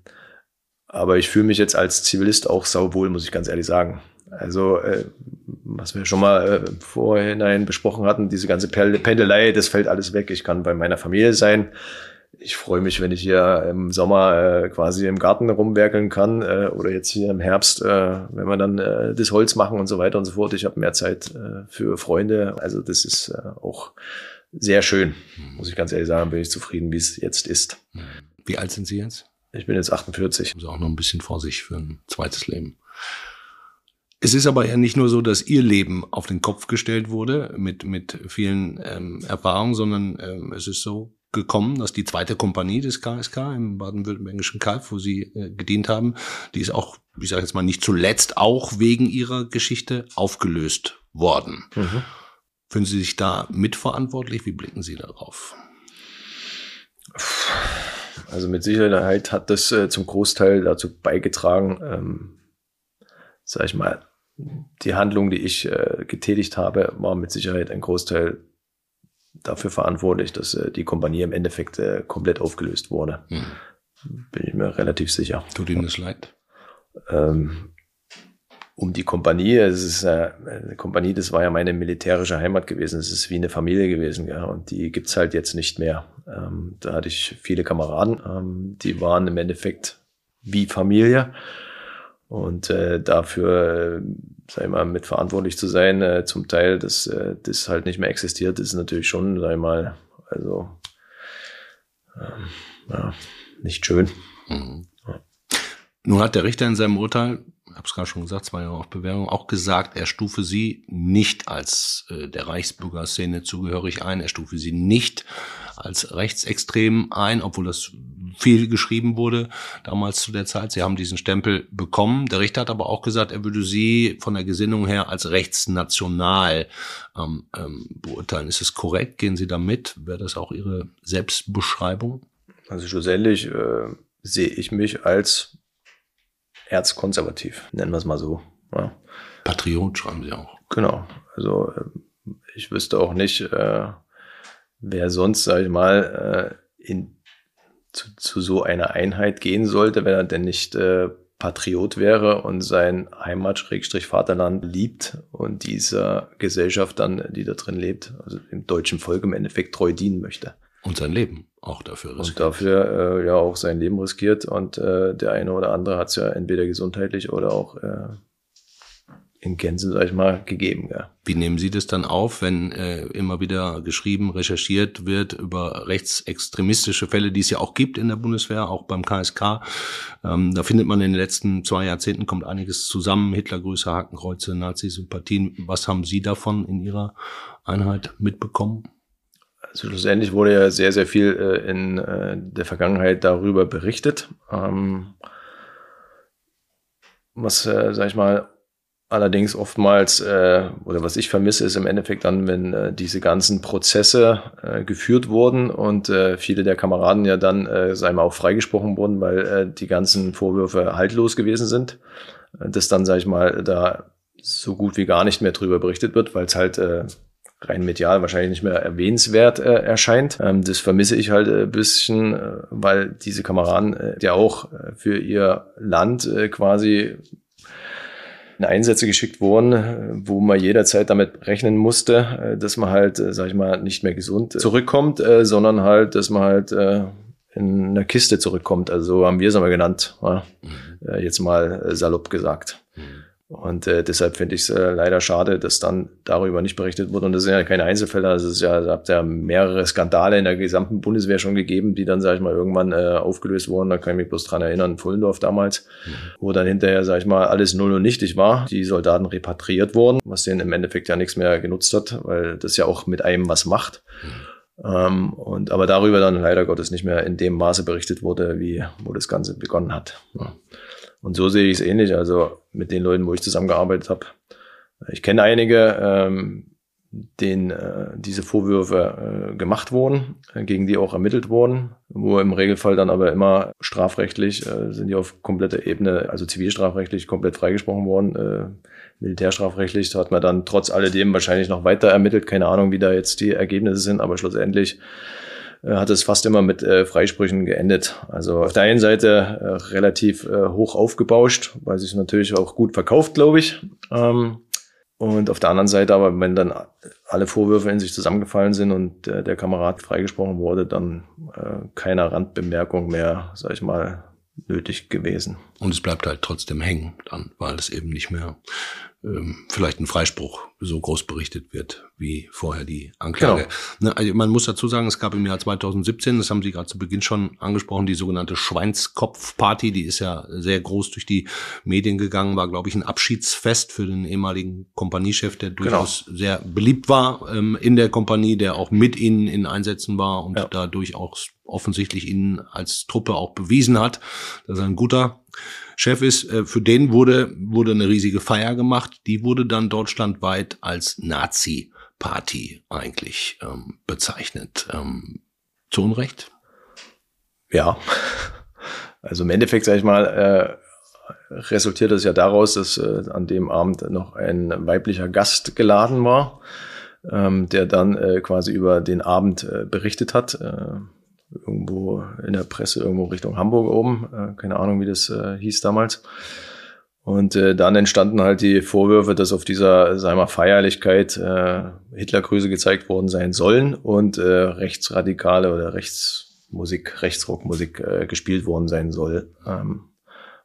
[SPEAKER 2] aber ich fühle mich jetzt als Zivilist auch sauwohl, muss ich ganz ehrlich sagen. Also, äh, was wir schon mal äh, vorhinein besprochen hatten, diese ganze Pendelei, das fällt alles weg. Ich kann bei meiner Familie sein. Ich freue mich, wenn ich hier im Sommer äh, quasi im Garten rumwerkeln kann äh, oder jetzt hier im Herbst, äh, wenn wir dann äh, das Holz machen und so weiter und so fort. Ich habe mehr Zeit äh, für Freunde. Also das ist äh, auch sehr schön, muss ich ganz ehrlich sagen. Bin ich zufrieden, wie es jetzt ist.
[SPEAKER 1] Wie alt sind Sie jetzt?
[SPEAKER 2] Ich bin jetzt 48.
[SPEAKER 1] Also auch noch ein bisschen vor sich für ein zweites Leben. Es ist aber ja nicht nur so, dass ihr Leben auf den Kopf gestellt wurde mit, mit vielen ähm, Erfahrungen, sondern ähm, es ist so gekommen, dass die zweite Kompanie des KSK im baden-württembergischen Kalf, wo sie äh, gedient haben, die ist auch, ich sage jetzt mal nicht zuletzt, auch wegen ihrer Geschichte aufgelöst worden. Mhm. Fühlen Sie sich da mitverantwortlich? Wie blicken Sie darauf?
[SPEAKER 2] Also mit Sicherheit hat das äh, zum Großteil dazu beigetragen, ähm, sag ich mal, die Handlung, die ich äh, getätigt habe, war mit Sicherheit ein Großteil dafür verantwortlich, dass äh, die Kompanie im Endeffekt äh, komplett aufgelöst wurde. Hm. Bin ich mir relativ sicher.
[SPEAKER 1] Tut Ihnen das leid?
[SPEAKER 2] Ähm, um die Kompanie, es ist äh, eine Kompanie, das war ja meine militärische Heimat gewesen, es ist wie eine Familie gewesen, ja, und die gibt's halt jetzt nicht mehr. Ähm, da hatte ich viele Kameraden, ähm, die waren im Endeffekt wie Familie. Und äh, dafür, äh, sag ich mal, mitverantwortlich zu sein, äh, zum Teil, dass äh, das halt nicht mehr existiert, ist natürlich schon, sag ich mal, also ähm, ja, nicht schön. Mhm.
[SPEAKER 1] Ja. Nun hat der Richter in seinem Urteil, ich habe es gerade schon gesagt, zwei Jahre auf Bewährung, auch gesagt, er stufe sie nicht als äh, der Reichsbürgerszene zugehörig ein, er stufe sie nicht als rechtsextrem ein, obwohl das viel geschrieben wurde damals zu der Zeit. Sie haben diesen Stempel bekommen. Der Richter hat aber auch gesagt, er würde sie von der Gesinnung her als rechtsnational ähm, ähm, beurteilen. Ist es korrekt? Gehen Sie da mit? Wäre das auch Ihre Selbstbeschreibung?
[SPEAKER 2] Also schlussendlich äh, sehe ich mich als erzkonservativ, nennen wir es mal so. Ja.
[SPEAKER 1] Patriot schreiben Sie auch.
[SPEAKER 2] Genau. Also äh, ich wüsste auch nicht, äh, wer sonst, sage ich mal, äh, in zu, zu so einer Einheit gehen sollte, wenn er denn nicht äh, Patriot wäre und sein Heimat-Vaterland liebt und dieser Gesellschaft dann, die da drin lebt, also dem deutschen Volk im Endeffekt treu dienen möchte.
[SPEAKER 1] Und sein Leben auch dafür
[SPEAKER 2] riskiert. Und dafür äh, ja auch sein Leben riskiert und äh, der eine oder andere hat es ja entweder gesundheitlich oder auch äh, in Gänze, sag ich mal, gegeben. Ja.
[SPEAKER 1] Wie nehmen Sie das dann auf, wenn äh, immer wieder geschrieben, recherchiert wird über rechtsextremistische Fälle, die es ja auch gibt in der Bundeswehr, auch beim KSK? Ähm, da findet man in den letzten zwei Jahrzehnten kommt einiges zusammen. Hitlergrüße, Hakenkreuze, Nazi-Sympathien. Was haben Sie davon in Ihrer Einheit mitbekommen?
[SPEAKER 2] Also schlussendlich wurde ja sehr, sehr viel äh, in äh, der Vergangenheit darüber berichtet. Ähm, was, äh, sag ich mal, Allerdings oftmals, äh, oder was ich vermisse, ist im Endeffekt dann, wenn äh, diese ganzen Prozesse äh, geführt wurden und äh, viele der Kameraden ja dann, äh, sagen wir auch freigesprochen wurden, weil äh, die ganzen Vorwürfe haltlos gewesen sind, äh, dass dann, sage ich mal, da so gut wie gar nicht mehr drüber berichtet wird, weil es halt äh, rein medial wahrscheinlich nicht mehr erwähnenswert äh, erscheint. Ähm, das vermisse ich halt ein bisschen, äh, weil diese Kameraden äh, ja auch äh, für ihr Land äh, quasi Einsätze geschickt wurden, wo man jederzeit damit rechnen musste, äh, dass man halt, äh, sag ich mal, nicht mehr gesund zurückkommt, äh, sondern halt, dass man halt in einer Kiste zurückkommt. Also so haben wir es einmal genannt, mhm. jetzt mal salopp gesagt. Mhm. Und äh, deshalb finde ich es äh, leider schade, dass dann darüber nicht berichtet wurde. Und das sind ja keine Einzelfälle. Also es ist ja, hat ja mehrere Skandale in der gesamten Bundeswehr schon gegeben, die dann, sage ich mal, irgendwann äh, aufgelöst wurden. Da kann ich mich bloß dran erinnern, Fullendorf damals, mhm. wo dann hinterher, sage ich mal, alles null und nichtig war. Die Soldaten repatriiert wurden, was denen im Endeffekt ja nichts mehr genutzt hat, weil das ja auch mit einem was macht. Mhm. Ähm, und aber darüber dann leider Gottes nicht mehr in dem Maße berichtet wurde, wie wo das Ganze begonnen hat. Ja. Und so sehe ich es ähnlich, also mit den Leuten, wo ich zusammengearbeitet habe. Ich kenne einige, ähm, denen äh, diese Vorwürfe äh, gemacht wurden, äh, gegen die auch ermittelt wurden, wo im Regelfall dann aber immer strafrechtlich äh, sind die auf kompletter Ebene, also zivilstrafrechtlich komplett freigesprochen worden. Äh, militärstrafrechtlich hat man dann trotz alledem wahrscheinlich noch weiter ermittelt. Keine Ahnung, wie da jetzt die Ergebnisse sind, aber schlussendlich hat es fast immer mit äh, Freisprüchen geendet. Also auf der einen Seite äh, relativ äh, hoch aufgebauscht, weil sich natürlich auch gut verkauft, glaube ich. Ähm, und auf der anderen Seite aber, wenn dann alle Vorwürfe in sich zusammengefallen sind und äh, der Kamerad freigesprochen wurde, dann äh, keine Randbemerkung mehr, sag ich mal, nötig gewesen.
[SPEAKER 1] Und es bleibt halt trotzdem hängen dann, weil es eben nicht mehr ähm, vielleicht ein Freispruch so groß berichtet wird wie vorher die Anklage. Genau. Ne, also man muss dazu sagen, es gab im Jahr 2017, das haben Sie gerade zu Beginn schon angesprochen, die sogenannte Schweinskopf-Party, die ist ja sehr groß durch die Medien gegangen, war, glaube ich, ein Abschiedsfest für den ehemaligen Kompaniechef, der genau. durchaus genau. sehr beliebt war ähm, in der Kompanie, der auch mit ihnen in Einsätzen war und ja. dadurch auch offensichtlich ihnen als Truppe auch bewiesen hat, dass er ein guter Chef ist, äh, für den wurde, wurde eine riesige Feier gemacht. Die wurde dann deutschlandweit als Nazi-Party eigentlich ähm, bezeichnet. Ähm, zu Unrecht?
[SPEAKER 2] Ja. Also im Endeffekt, sage ich mal, äh, resultiert es ja daraus, dass äh, an dem Abend noch ein weiblicher Gast geladen war, ähm, der dann äh, quasi über den Abend äh, berichtet hat. Äh, irgendwo in der Presse, irgendwo Richtung Hamburg oben. Äh, keine Ahnung, wie das äh, hieß damals. Und äh, dann entstanden halt die Vorwürfe, dass auf dieser, sagen mal, Feierlichkeit äh, Hitlergrüße gezeigt worden sein sollen und äh, rechtsradikale oder Rechtsmusik, Rechtsrockmusik äh, gespielt worden sein soll. Ähm,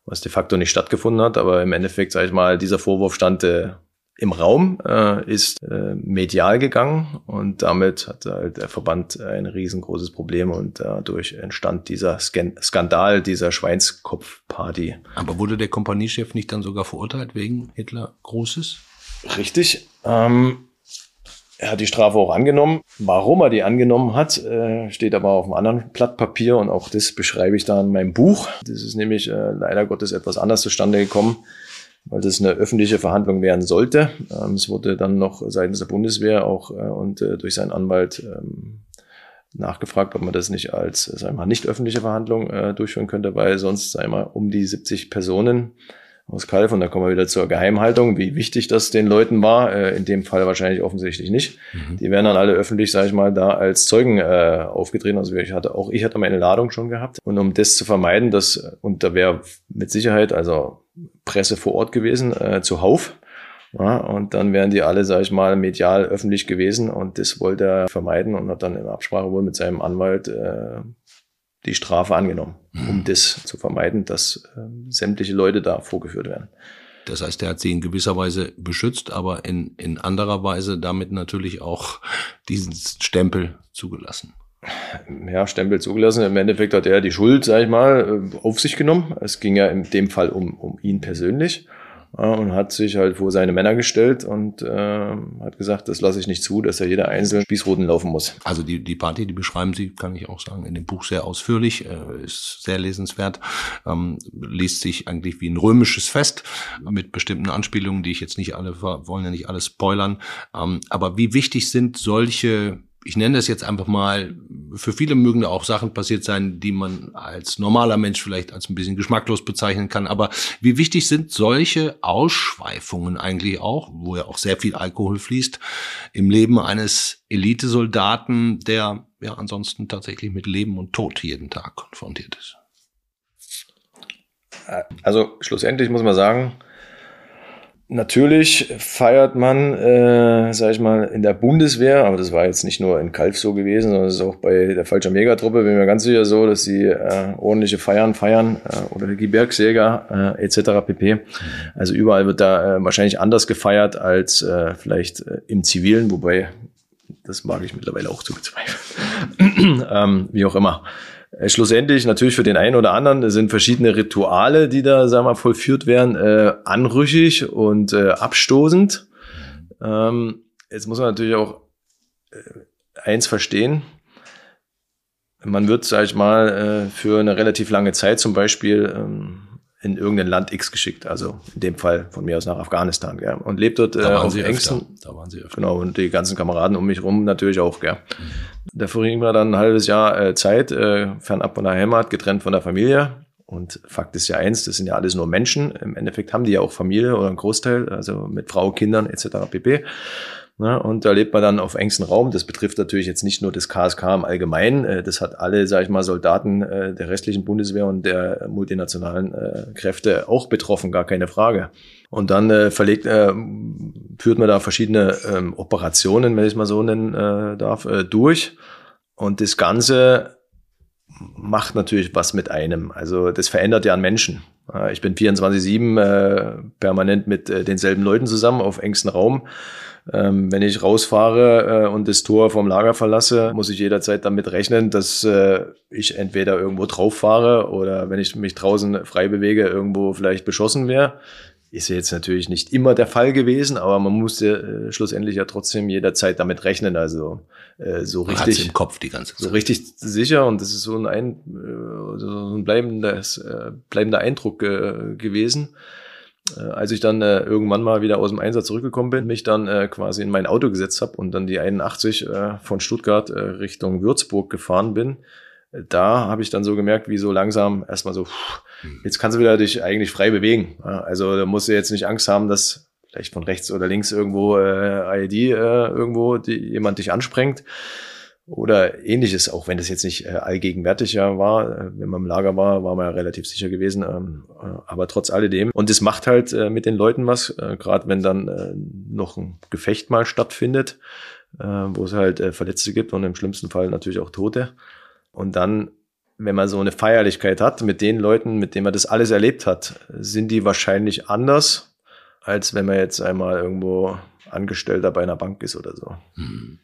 [SPEAKER 2] was de facto nicht stattgefunden hat, aber im Endeffekt, sage ich mal, dieser Vorwurf stand äh, im Raum, äh, ist äh, medial gegangen und damit hat halt der Verband ein riesengroßes Problem und dadurch entstand dieser Skan Skandal, dieser Schweinskopfparty.
[SPEAKER 1] Aber wurde der Kompaniechef nicht dann sogar verurteilt wegen Hitler Großes?
[SPEAKER 2] Richtig. Ähm, er hat die Strafe auch angenommen. Warum er die angenommen hat, äh, steht aber auf einem anderen Blatt Papier und auch das beschreibe ich da in meinem Buch. Das ist nämlich äh, leider Gottes etwas anders zustande gekommen weil das eine öffentliche Verhandlung werden sollte. Ähm, es wurde dann noch seitens der Bundeswehr auch äh, und äh, durch seinen Anwalt ähm, nachgefragt, ob man das nicht als, sagen wir mal, nicht öffentliche Verhandlung äh, durchführen könnte, weil sonst, wir mal, um die 70 Personen aus Kalf und da kommen wir wieder zur Geheimhaltung, wie wichtig das den Leuten war. Äh, in dem Fall wahrscheinlich offensichtlich nicht. Mhm. Die werden dann alle öffentlich, sage ich mal, da als Zeugen äh, aufgetreten. Also ich hatte auch ich hatte meine Ladung schon gehabt und um das zu vermeiden, dass und da wäre mit Sicherheit also Presse vor Ort gewesen äh, zuhauf. Ja, und dann wären die alle, sage ich mal, medial öffentlich gewesen und das wollte er vermeiden und hat dann in Absprache wohl mit seinem Anwalt äh, die Strafe angenommen, mhm. um das zu vermeiden, dass äh, sämtliche Leute da vorgeführt werden.
[SPEAKER 1] Das heißt, er hat sie in gewisser Weise beschützt, aber in, in anderer Weise damit natürlich auch diesen Stempel zugelassen.
[SPEAKER 2] Ja, Stempel zugelassen. Im Endeffekt hat er die Schuld, sag ich mal, äh, auf sich genommen. Es ging ja in dem Fall um, um ihn persönlich und hat sich halt vor seine Männer gestellt und äh, hat gesagt, das lasse ich nicht zu, dass er jeder einzelne Spießroten laufen muss.
[SPEAKER 1] Also die, die Party, die beschreiben Sie, kann ich auch sagen, in dem Buch sehr ausführlich, äh, ist sehr lesenswert, ähm, liest sich eigentlich wie ein römisches Fest mit bestimmten Anspielungen, die ich jetzt nicht alle, wollen ja nicht alles spoilern. Ähm, aber wie wichtig sind solche ich nenne das jetzt einfach mal, für viele mögen da auch Sachen passiert sein, die man als normaler Mensch vielleicht als ein bisschen geschmacklos bezeichnen kann. Aber wie wichtig sind solche Ausschweifungen eigentlich auch, wo ja auch sehr viel Alkohol fließt, im Leben eines Elitesoldaten, der ja ansonsten tatsächlich mit Leben und Tod jeden Tag konfrontiert ist?
[SPEAKER 2] Also schlussendlich muss man sagen, Natürlich feiert man, äh, sag ich mal, in der Bundeswehr, aber das war jetzt nicht nur in Kalf so gewesen, sondern es ist auch bei der falscher Megatruppe, bin mir ganz sicher so, dass sie äh, ordentliche Feiern feiern äh, oder die Bergsjäger äh, etc. pp. Also überall wird da äh, wahrscheinlich anders gefeiert als äh, vielleicht äh, im Zivilen, wobei das mag ich mittlerweile auch zu bezweifeln. ähm, wie auch immer. Äh, schlussendlich natürlich für den einen oder anderen sind verschiedene Rituale, die da, sagen wir vollführt werden, äh, anrüchig und äh, abstoßend. Ähm, jetzt muss man natürlich auch äh, eins verstehen. Man wird, sag ich mal, äh, für eine relativ lange Zeit zum Beispiel ähm, in irgendein Land X geschickt, also in dem Fall von mir aus nach Afghanistan, gell? und lebt dort äh, auf engsten. Da waren sie öfter. Genau, und die ganzen Kameraden um mich rum natürlich auch, gell. Mhm. Da verriegen wir dann ein halbes Jahr äh, Zeit, äh, fernab von der Heimat, getrennt von der Familie. Und Fakt ist ja eins, das sind ja alles nur Menschen. Im Endeffekt haben die ja auch Familie oder einen Großteil, also mit Frau, Kindern etc. pp. Ne? Und da lebt man dann auf engstem Raum. Das betrifft natürlich jetzt nicht nur das KSK im Allgemeinen. Äh, das hat alle, sage ich mal, Soldaten äh, der restlichen Bundeswehr und der multinationalen äh, Kräfte auch betroffen, gar keine Frage. Und dann äh, verlegt, äh, führt man da verschiedene ähm, Operationen, wenn ich es mal so nennen äh, darf, äh, durch. Und das Ganze macht natürlich was mit einem. Also das verändert ja einen Menschen. Ich bin 24-7 äh, permanent mit äh, denselben Leuten zusammen auf engstem Raum. Ähm, wenn ich rausfahre äh, und das Tor vom Lager verlasse, muss ich jederzeit damit rechnen, dass äh, ich entweder irgendwo drauf fahre oder wenn ich mich draußen frei bewege, irgendwo vielleicht beschossen wäre. Ist ja jetzt natürlich nicht immer der Fall gewesen, aber man musste äh, schlussendlich ja trotzdem jederzeit damit rechnen. Also äh, so man richtig
[SPEAKER 1] im Kopf die ganze Zeit.
[SPEAKER 2] So richtig sicher und das ist so ein, ein, äh, so ein bleibendes, äh, bleibender Eindruck äh, gewesen. Äh, als ich dann äh, irgendwann mal wieder aus dem Einsatz zurückgekommen bin, mich dann äh, quasi in mein Auto gesetzt habe und dann die 81 äh, von Stuttgart äh, Richtung Würzburg gefahren bin, äh, da habe ich dann so gemerkt, wie so langsam erstmal so, pff, hm. jetzt kannst du wieder dich eigentlich frei bewegen. Also da musst du jetzt nicht Angst haben, dass vielleicht von rechts oder links irgendwo äh, ID äh, irgendwo die, jemand dich ansprengt oder ähnliches, auch wenn das jetzt nicht äh, allgegenwärtig ja war. Äh, wenn man im Lager war, war man ja relativ sicher gewesen. Ähm, äh, aber trotz alledem. Und es macht halt äh, mit den Leuten was, äh, gerade wenn dann äh, noch ein Gefecht mal stattfindet, äh, wo es halt äh, Verletzte gibt und im schlimmsten Fall natürlich auch Tote. Und dann, wenn man so eine Feierlichkeit hat mit den Leuten, mit denen man das alles erlebt hat, sind die wahrscheinlich anders, als wenn man jetzt einmal irgendwo Angestellter bei einer Bank ist oder so. Mhm.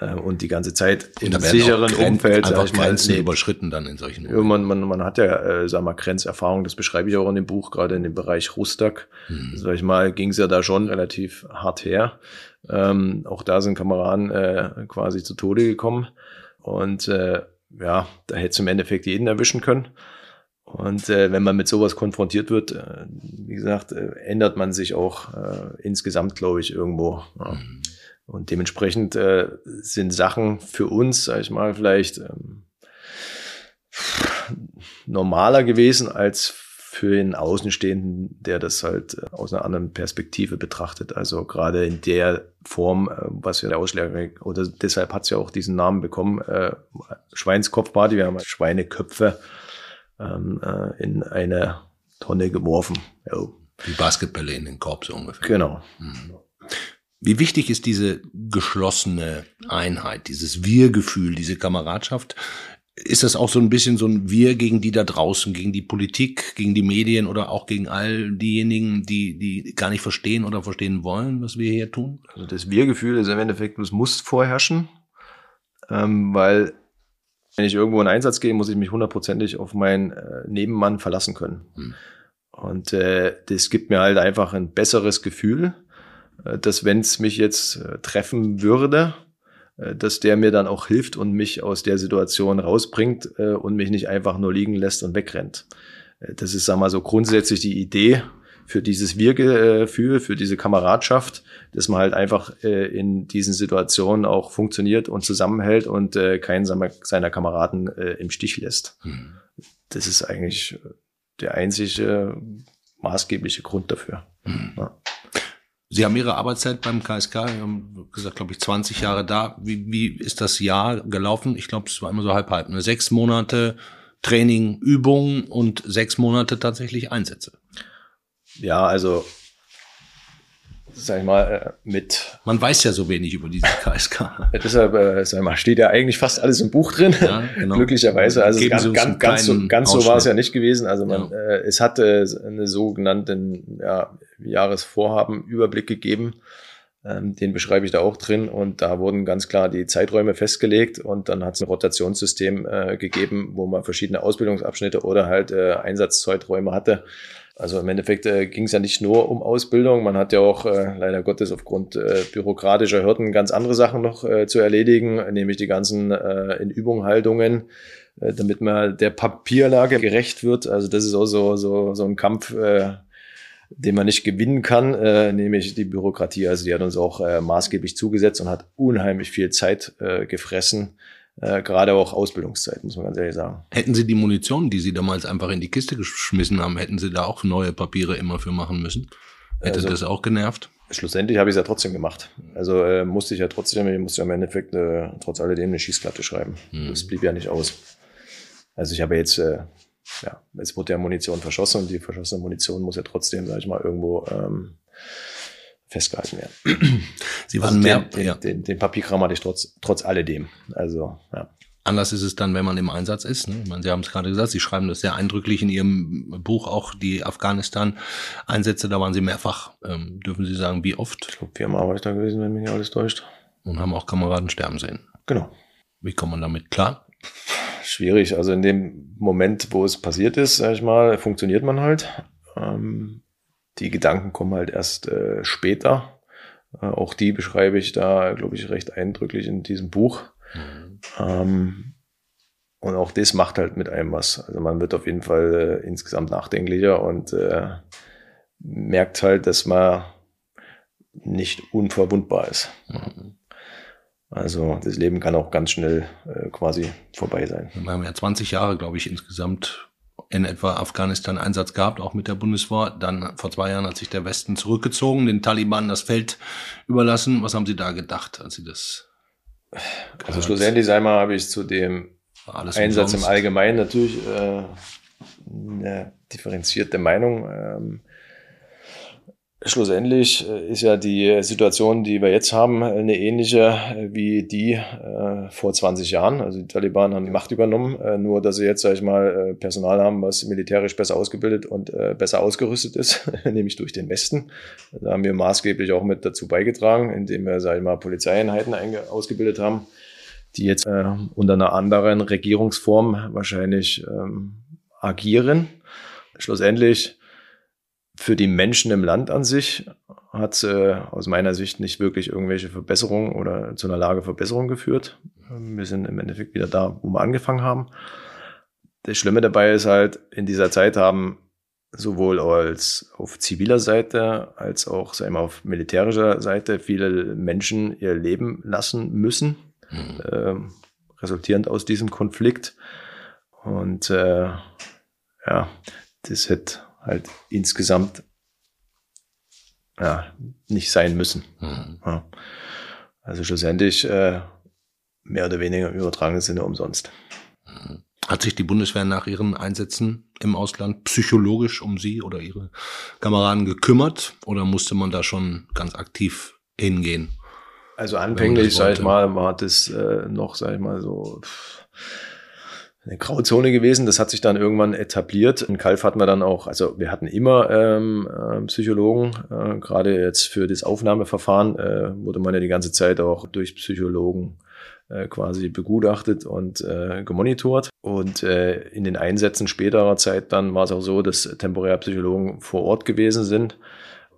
[SPEAKER 2] Äh, und die ganze Zeit
[SPEAKER 1] in einem sicheren Umfeld. Einfach sag ich Grenzen mal, überschritten dann in solchen
[SPEAKER 2] ja, man, man, man hat ja, äh, sag mal, Grenzerfahrung, das beschreibe ich auch in dem Buch, gerade in dem Bereich Rustak. Hm. Sag ich mal, ging es ja da schon relativ hart her. Ähm, auch da sind Kameraden äh, quasi zu Tode gekommen. Und äh, ja, da hätte es im Endeffekt jeden erwischen können. Und äh, wenn man mit sowas konfrontiert wird, äh, wie gesagt, äh, ändert man sich auch äh, insgesamt, glaube ich, irgendwo. Ja. Mhm. Und dementsprechend äh, sind Sachen für uns, sag ich mal, vielleicht ähm, normaler gewesen als für den Außenstehenden, der das halt äh, aus einer anderen Perspektive betrachtet. Also gerade in der Form, äh, was ja der Ausschlag, oder deshalb hat es ja auch diesen Namen bekommen, äh, Schweinskopfparty. Wir haben Schweineköpfe ähm, äh, in eine Tonne geworfen.
[SPEAKER 1] Ja. Wie Basketbälle in den Korb so ungefähr.
[SPEAKER 2] Genau. Mhm.
[SPEAKER 1] Wie wichtig ist diese geschlossene Einheit, dieses Wir-Gefühl, diese Kameradschaft? Ist das auch so ein bisschen so ein Wir gegen die da draußen, gegen die Politik, gegen die Medien oder auch gegen all diejenigen, die, die gar nicht verstehen oder verstehen wollen, was wir hier tun?
[SPEAKER 2] Also das Wir-Gefühl ist im Endeffekt, es muss vorherrschen, ähm, weil wenn ich irgendwo in Einsatz gehe, muss ich mich hundertprozentig auf meinen äh, Nebenmann verlassen können. Hm. Und äh, das gibt mir halt einfach ein besseres Gefühl, dass wenn es mich jetzt äh, treffen würde, äh, dass der mir dann auch hilft und mich aus der Situation rausbringt und mich nicht einfach nur liegen lässt und wegrennt. Das ist, sag mal, so grundsätzlich die Idee für dieses Wir-Gefühl, für diese Kameradschaft, dass man halt einfach in diesen Situationen auch funktioniert und zusammenhält und keinen seiner Kameraden im Stich lässt. Mhm. Das ist eigentlich der einzige maßgebliche Grund dafür. Mhm. Ja.
[SPEAKER 1] Sie haben Ihre Arbeitszeit beim KSK, Sie haben gesagt, glaube ich, 20 Jahre da. Wie, wie ist das Jahr gelaufen? Ich glaube, es war immer so halb halb. Ne? Sechs Monate Training, Übung und sechs Monate tatsächlich Einsätze.
[SPEAKER 2] Ja, also sag ich mal, äh, mit.
[SPEAKER 1] Man weiß ja so wenig über diese KSK.
[SPEAKER 2] Deshalb, äh, sag ich mal, steht ja eigentlich fast alles im Buch drin. Ja, genau. Glücklicherweise. Also ganz, ganz, ganz, so, ganz so war es ja nicht gewesen. Also man, ja. äh, es hatte eine sogenannten ja, Jahresvorhaben Überblick gegeben. Ähm, den beschreibe ich da auch drin. Und da wurden ganz klar die Zeiträume festgelegt und dann hat es ein Rotationssystem äh, gegeben, wo man verschiedene Ausbildungsabschnitte oder halt äh, Einsatzzeiträume hatte also im Endeffekt äh, ging es ja nicht nur um Ausbildung, man hat ja auch äh, leider Gottes aufgrund äh, bürokratischer Hürden ganz andere Sachen noch äh, zu erledigen, nämlich die ganzen äh, in Übunghaltungen, äh, damit man der Papierlage gerecht wird. Also das ist auch so, so, so ein Kampf, äh, den man nicht gewinnen kann, äh, nämlich die Bürokratie. Also die hat uns auch äh, maßgeblich zugesetzt und hat unheimlich viel Zeit äh, gefressen äh, gerade auch Ausbildungszeit, muss man ganz ehrlich sagen.
[SPEAKER 1] Hätten Sie die Munition, die Sie damals einfach in die Kiste geschmissen haben, hätten Sie da auch neue Papiere immer für machen müssen? Hätte also, das auch genervt?
[SPEAKER 2] Schlussendlich habe ich es ja trotzdem gemacht. Also äh, musste ich ja trotzdem, ich musste ja im Endeffekt äh, trotz alledem eine Schießklatte schreiben. Hm. Das blieb ja nicht aus. Also ich habe jetzt, äh, ja, es wurde ja Munition verschossen und die verschossene Munition muss ja trotzdem, sag ich mal, irgendwo ähm, festgehalten werden.
[SPEAKER 1] Sie waren also mehr,
[SPEAKER 2] den, ja. den, den Papierkram hatte ich trotz, trotz alledem. Also, ja.
[SPEAKER 1] Anders ist es dann, wenn man im Einsatz ist. Ne? Ich meine, Sie haben es gerade gesagt, Sie schreiben das sehr eindrücklich in Ihrem Buch, auch die Afghanistan-Einsätze, da waren Sie mehrfach. Ähm, dürfen Sie sagen, wie oft?
[SPEAKER 2] Ich glaube, viermal war ich da gewesen, wenn mich nicht alles täuscht.
[SPEAKER 1] Und haben auch Kameraden sterben sehen.
[SPEAKER 2] Genau.
[SPEAKER 1] Wie kommt man damit klar?
[SPEAKER 2] Schwierig. Also in dem Moment, wo es passiert ist, sag ich mal, funktioniert man halt. Ähm, die Gedanken kommen halt erst äh, später. Äh, auch die beschreibe ich da, glaube ich, recht eindrücklich in diesem Buch. Mhm. Ähm, und auch das macht halt mit einem was. Also man wird auf jeden Fall äh, insgesamt nachdenklicher und äh, merkt halt, dass man nicht unverwundbar ist. Mhm. Also das Leben kann auch ganz schnell äh, quasi vorbei sein.
[SPEAKER 1] Wir haben ja 20 Jahre, glaube ich, insgesamt in etwa Afghanistan-Einsatz gehabt, auch mit der Bundeswehr. Dann vor zwei Jahren hat sich der Westen zurückgezogen, den Taliban das Feld überlassen. Was haben Sie da gedacht, als Sie das?
[SPEAKER 2] Also schlussendlich einmal habe ich zu dem Einsatz umsonst. im Allgemeinen natürlich äh, eine differenzierte Meinung. Ähm, Schlussendlich äh, ist ja die Situation, die wir jetzt haben, eine ähnliche äh, wie die äh, vor 20 Jahren. Also die Taliban haben die Macht übernommen, äh, nur dass sie jetzt, sag ich mal, äh, Personal haben, was militärisch besser ausgebildet und äh, besser ausgerüstet ist, nämlich durch den Westen. Da haben wir maßgeblich auch mit dazu beigetragen, indem wir, sag ich mal, Polizeieinheiten ausgebildet haben, die jetzt äh, unter einer anderen Regierungsform wahrscheinlich ähm, agieren. Schlussendlich für die Menschen im Land an sich hat äh, aus meiner Sicht nicht wirklich irgendwelche Verbesserungen oder zu einer Lageverbesserung geführt. Wir sind im Endeffekt wieder da, wo wir angefangen haben. Das Schlimme dabei ist halt, in dieser Zeit haben sowohl als auf ziviler Seite als auch sagen wir, auf militärischer Seite viele Menschen ihr Leben lassen müssen, mhm. äh, resultierend aus diesem Konflikt. Und äh, ja, das hätte halt insgesamt ja, nicht sein müssen. Mhm. Ja. Also schlussendlich äh, mehr oder weniger im übertragenen Sinne umsonst.
[SPEAKER 1] Mhm. Hat sich die Bundeswehr nach ihren Einsätzen im Ausland psychologisch um Sie oder Ihre Kameraden gekümmert oder musste man da schon ganz aktiv hingehen?
[SPEAKER 2] Also anfänglich, sag ich mal, war das äh, noch, sag ich mal, so eine Grauzone gewesen. Das hat sich dann irgendwann etabliert. In Kalf hatten wir dann auch, also wir hatten immer ähm, äh, Psychologen. Äh, Gerade jetzt für das Aufnahmeverfahren äh, wurde man ja die ganze Zeit auch durch Psychologen äh, quasi begutachtet und äh, gemonitort. Und äh, in den Einsätzen späterer Zeit dann war es auch so, dass temporär Psychologen vor Ort gewesen sind.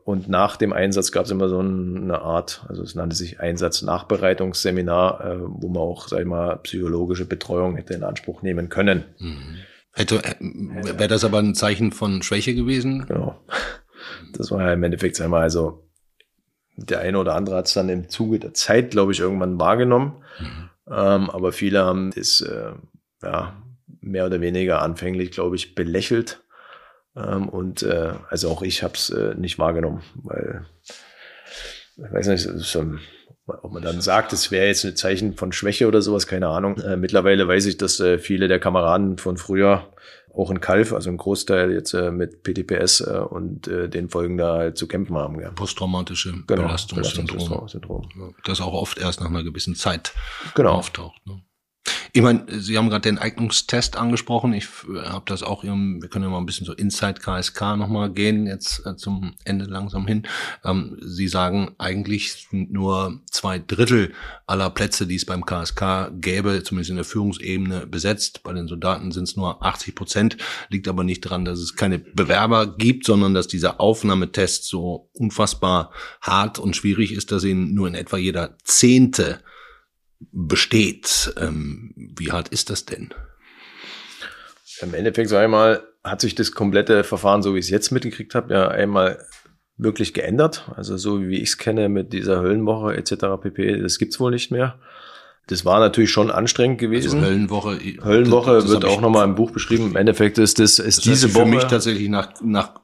[SPEAKER 2] Und nach dem Einsatz gab es immer so eine Art, also es nannte sich Einsatznachbereitungsseminar, äh, wo man auch, sag ich mal, psychologische Betreuung hätte in Anspruch nehmen können. Mhm.
[SPEAKER 1] Hätte, äh, wäre das aber ein Zeichen von Schwäche gewesen?
[SPEAKER 2] Genau. Das war ja im Endeffekt, sag ich mal, also der eine oder andere hat es dann im Zuge der Zeit, glaube ich, irgendwann wahrgenommen. Mhm. Ähm, aber viele haben das äh, ja, mehr oder weniger anfänglich, glaube ich, belächelt. Ähm, und äh, also auch ich habe es äh, nicht wahrgenommen, weil ich weiß nicht, so, ob man dann sagt, es wäre jetzt ein Zeichen von Schwäche oder sowas, keine Ahnung. Äh, mittlerweile weiß ich, dass äh, viele der Kameraden von früher auch in Kalf, also ein Großteil jetzt äh, mit PTPS äh, und äh, den Folgen da halt zu kämpfen haben.
[SPEAKER 1] Ja. Posttraumatische genau, Belastungssyndrom. Belastungssyndrom. Das auch oft erst nach einer gewissen Zeit genau. auftaucht. Ne? Ich meine, Sie haben gerade den Eignungstest angesprochen. Ich äh, habe das auch, wir können ja mal ein bisschen so Inside KSK nochmal gehen, jetzt äh, zum Ende langsam hin. Ähm, Sie sagen, eigentlich sind nur zwei Drittel aller Plätze, die es beim KSK gäbe, zumindest in der Führungsebene, besetzt. Bei den Soldaten sind es nur 80 Prozent. Liegt aber nicht daran, dass es keine Bewerber gibt, sondern dass dieser Aufnahmetest so unfassbar hart und schwierig ist, dass ihn nur in etwa jeder Zehnte besteht. Ähm, wie hart ist das denn?
[SPEAKER 2] Im Endeffekt, sag ich mal, hat sich das komplette Verfahren, so wie ich es jetzt mitgekriegt habe, ja einmal wirklich geändert. Also so wie ich es kenne mit dieser Höllenwoche etc. pp, das gibt's wohl nicht mehr. Das war natürlich schon anstrengend gewesen.
[SPEAKER 1] Also Höllenwoche.
[SPEAKER 2] Höllenwoche das, das wird auch nochmal im Buch beschrieben. Im Endeffekt ist das, ist das diese Woche.
[SPEAKER 1] Für mich tatsächlich nach, nach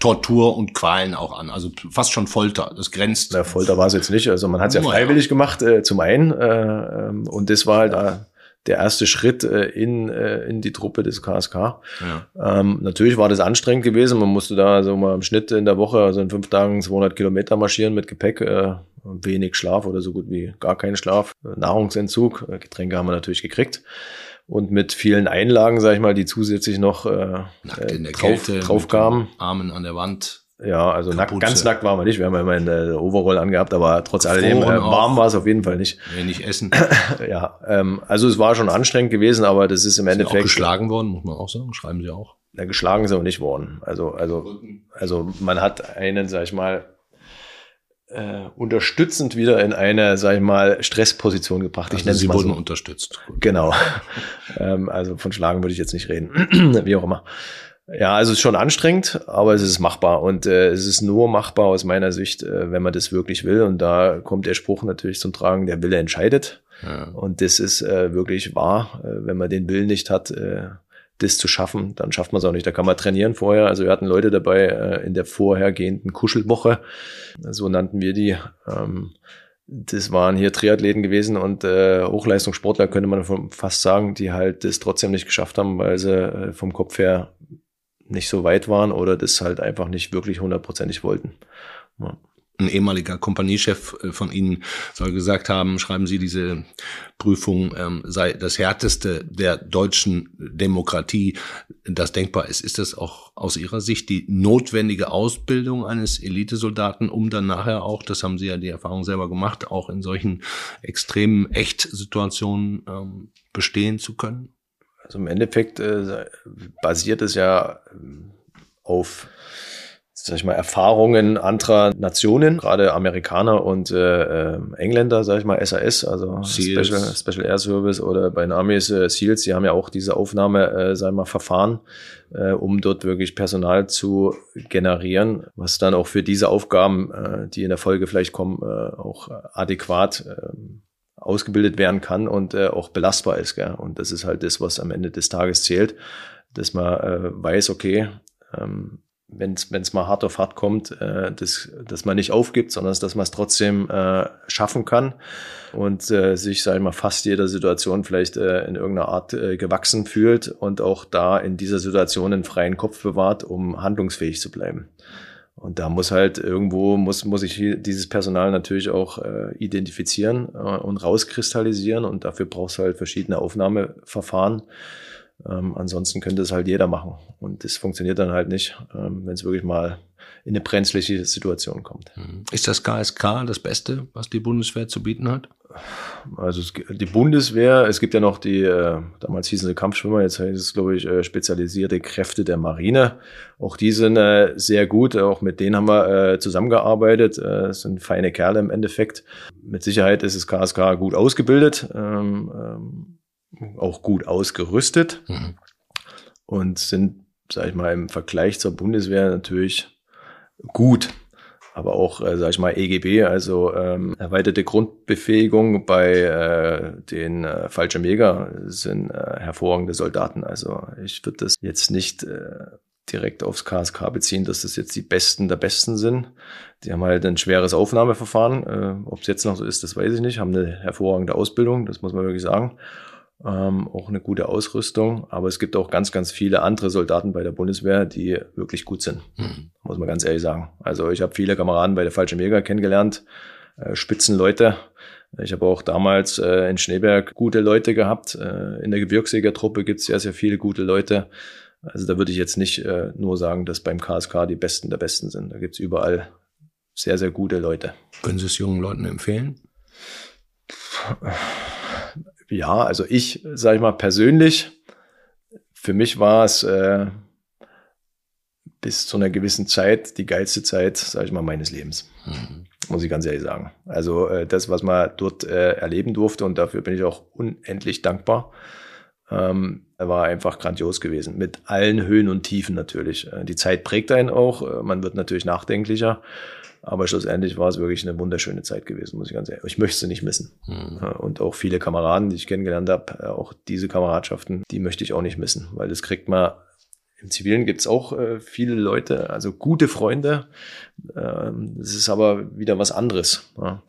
[SPEAKER 1] Tortur und Qualen auch an. Also fast schon Folter. Das grenzt.
[SPEAKER 2] Na, Folter war es jetzt nicht. Also man hat es ja freiwillig ja. gemacht, äh, zum einen. Äh, ähm, und das war halt ja. der erste Schritt äh, in, äh, in die Truppe des KSK. Ja. Ähm, natürlich war das anstrengend gewesen. Man musste da so mal im Schnitt in der Woche, also in fünf Tagen 200 Kilometer marschieren mit Gepäck. Äh, wenig Schlaf oder so gut wie gar keinen Schlaf. Nahrungsentzug. Äh, Getränke haben wir natürlich gekriegt und mit vielen Einlagen, sag ich mal, die zusätzlich noch äh,
[SPEAKER 1] äh drauf, Kälte,
[SPEAKER 2] drauf kamen.
[SPEAKER 1] Armen an der Wand.
[SPEAKER 2] Ja, also nackt, ganz nackt waren wir nicht. Wir haben ja immer einen Overall angehabt, aber trotz alledem äh, warm war es auf jeden Fall nicht.
[SPEAKER 1] Wenig essen.
[SPEAKER 2] ja, ähm, also es war schon anstrengend gewesen, aber das ist im Endeffekt. Sind auch
[SPEAKER 1] geschlagen worden, muss man auch sagen. Schreiben Sie auch.
[SPEAKER 2] Ja, geschlagen sind wir nicht worden. Also, also, also man hat einen, sag ich mal, äh, unterstützend wieder in eine, sag ich mal, Stressposition gebracht.
[SPEAKER 1] Also ich nenne Sie wurden so. unterstützt.
[SPEAKER 2] Genau. ähm, also von Schlagen würde ich jetzt nicht reden. Wie auch immer. Ja, also es ist schon anstrengend, aber es ist machbar und äh, es ist nur machbar aus meiner Sicht, äh, wenn man das wirklich will. Und da kommt der Spruch natürlich zum Tragen: Der Wille entscheidet. Ja. Und das ist äh, wirklich wahr. Äh, wenn man den Willen nicht hat, äh, das zu schaffen, dann schafft man es auch nicht. Da kann man trainieren vorher. Also wir hatten Leute dabei äh, in der vorhergehenden Kuschelwoche, so nannten wir die. Ähm, das waren hier Triathleten gewesen und äh, Hochleistungssportler, könnte man fast sagen, die halt das trotzdem nicht geschafft haben, weil sie äh, vom Kopf her nicht so weit waren oder das halt einfach nicht wirklich hundertprozentig wollten.
[SPEAKER 1] Ja ein ehemaliger Kompaniechef äh, von Ihnen soll gesagt haben, schreiben Sie, diese Prüfung ähm, sei das härteste der deutschen Demokratie, das denkbar ist. Ist das auch aus Ihrer Sicht die notwendige Ausbildung eines Elitesoldaten, um dann nachher auch, das haben Sie ja die Erfahrung selber gemacht, auch in solchen extremen Echtsituationen ähm, bestehen zu können?
[SPEAKER 2] Also im Endeffekt äh, basiert es ja ähm, auf sag ich mal, Erfahrungen anderer Nationen, gerade Amerikaner und äh, äh Engländer, sag ich mal, SAS, also Special, Special Air Service oder bei den Armees äh, SEALs, die haben ja auch diese Aufnahme, äh, sag ich mal, Verfahren, äh, um dort wirklich Personal zu generieren, was dann auch für diese Aufgaben, äh, die in der Folge vielleicht kommen, äh, auch adäquat äh, ausgebildet werden kann und äh, auch belastbar ist. Gell? Und das ist halt das, was am Ende des Tages zählt, dass man äh, weiß, okay, ähm, wenn es mal hart auf hart kommt, äh, dass, dass man nicht aufgibt, sondern dass man es trotzdem äh, schaffen kann. Und äh, sich, sag ich mal, fast jeder Situation vielleicht äh, in irgendeiner Art äh, gewachsen fühlt und auch da in dieser Situation einen freien Kopf bewahrt, um handlungsfähig zu bleiben. Und da muss halt irgendwo, muss, muss ich dieses Personal natürlich auch äh, identifizieren äh, und rauskristallisieren. Und dafür brauchst du halt verschiedene Aufnahmeverfahren ähm, ansonsten könnte es halt jeder machen. Und das funktioniert dann halt nicht, ähm, wenn es wirklich mal in eine brenzliche Situation kommt.
[SPEAKER 1] Mhm. Ist das KSK das Beste, was die Bundeswehr zu bieten hat?
[SPEAKER 2] Also es, die Bundeswehr, es gibt ja noch die, äh, damals hießen sie Kampfschwimmer, jetzt heißt es, glaube ich, äh, spezialisierte Kräfte der Marine. Auch die sind äh, sehr gut, auch mit denen haben wir äh, zusammengearbeitet. Äh, sind feine Kerle im Endeffekt. Mit Sicherheit ist das KSK gut ausgebildet. Ähm, ähm, auch gut ausgerüstet mhm. und sind, sag ich mal, im Vergleich zur Bundeswehr natürlich gut. Aber auch, äh, sag ich mal, EGB, also ähm, erweiterte Grundbefähigung bei äh, den äh, Fallschirmjäger sind äh, hervorragende Soldaten. Also ich würde das jetzt nicht äh, direkt aufs KSK beziehen, dass das jetzt die Besten der Besten sind. Die haben halt ein schweres Aufnahmeverfahren. Äh, Ob es jetzt noch so ist, das weiß ich nicht. Haben eine hervorragende Ausbildung, das muss man wirklich sagen ähm, auch eine gute Ausrüstung. Aber es gibt auch ganz, ganz viele andere Soldaten bei der Bundeswehr, die wirklich gut sind, mhm. muss man ganz ehrlich sagen. Also ich habe viele Kameraden bei der Fallschirmjäger kennengelernt, äh, Spitzenleute. Ich habe auch damals äh, in Schneeberg gute Leute gehabt. Äh, in der Gebirgsjägertruppe gibt es sehr, sehr viele gute Leute. Also da würde ich jetzt nicht äh, nur sagen, dass beim KSK die Besten der Besten sind. Da gibt es überall sehr, sehr gute Leute.
[SPEAKER 1] Können Sie es jungen Leuten empfehlen?
[SPEAKER 2] Ja, also ich, sage ich mal persönlich, für mich war es äh, bis zu einer gewissen Zeit die geilste Zeit, sage ich mal, meines Lebens. Mhm. Muss ich ganz ehrlich sagen. Also äh, das, was man dort äh, erleben durfte und dafür bin ich auch unendlich dankbar, ähm, war einfach grandios gewesen. Mit allen Höhen und Tiefen natürlich. Äh, die Zeit prägt einen auch. Äh, man wird natürlich nachdenklicher. Aber schlussendlich war es wirklich eine wunderschöne Zeit gewesen, muss ich ganz ehrlich. Ich möchte sie nicht missen. Mhm. Und auch viele Kameraden, die ich kennengelernt habe, auch diese Kameradschaften, die möchte ich auch nicht missen, weil das kriegt man im Zivilen gibt's auch äh, viele Leute, also gute Freunde. Ähm, das ist aber wieder was anderes. Ja.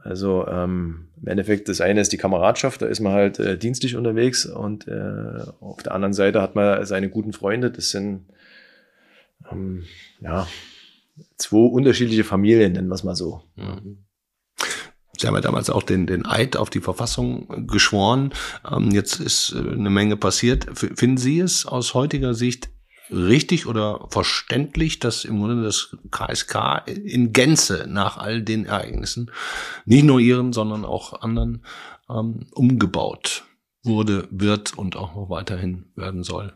[SPEAKER 2] Also ähm, im Endeffekt, das eine ist die Kameradschaft, da ist man halt äh, dienstlich unterwegs und äh, auf der anderen Seite hat man seine guten Freunde, das sind ähm, ja zwei unterschiedliche Familien, nennen wir es mal so. Mhm.
[SPEAKER 1] Sie haben ja damals auch den, den Eid auf die Verfassung geschworen. Ähm, jetzt ist äh, eine Menge passiert. Finden Sie es aus heutiger Sicht richtig oder verständlich, dass im Grunde das KSK in Gänze nach all den Ereignissen, nicht nur Ihren, sondern auch anderen, ähm, umgebaut wurde, wird und auch noch weiterhin werden soll?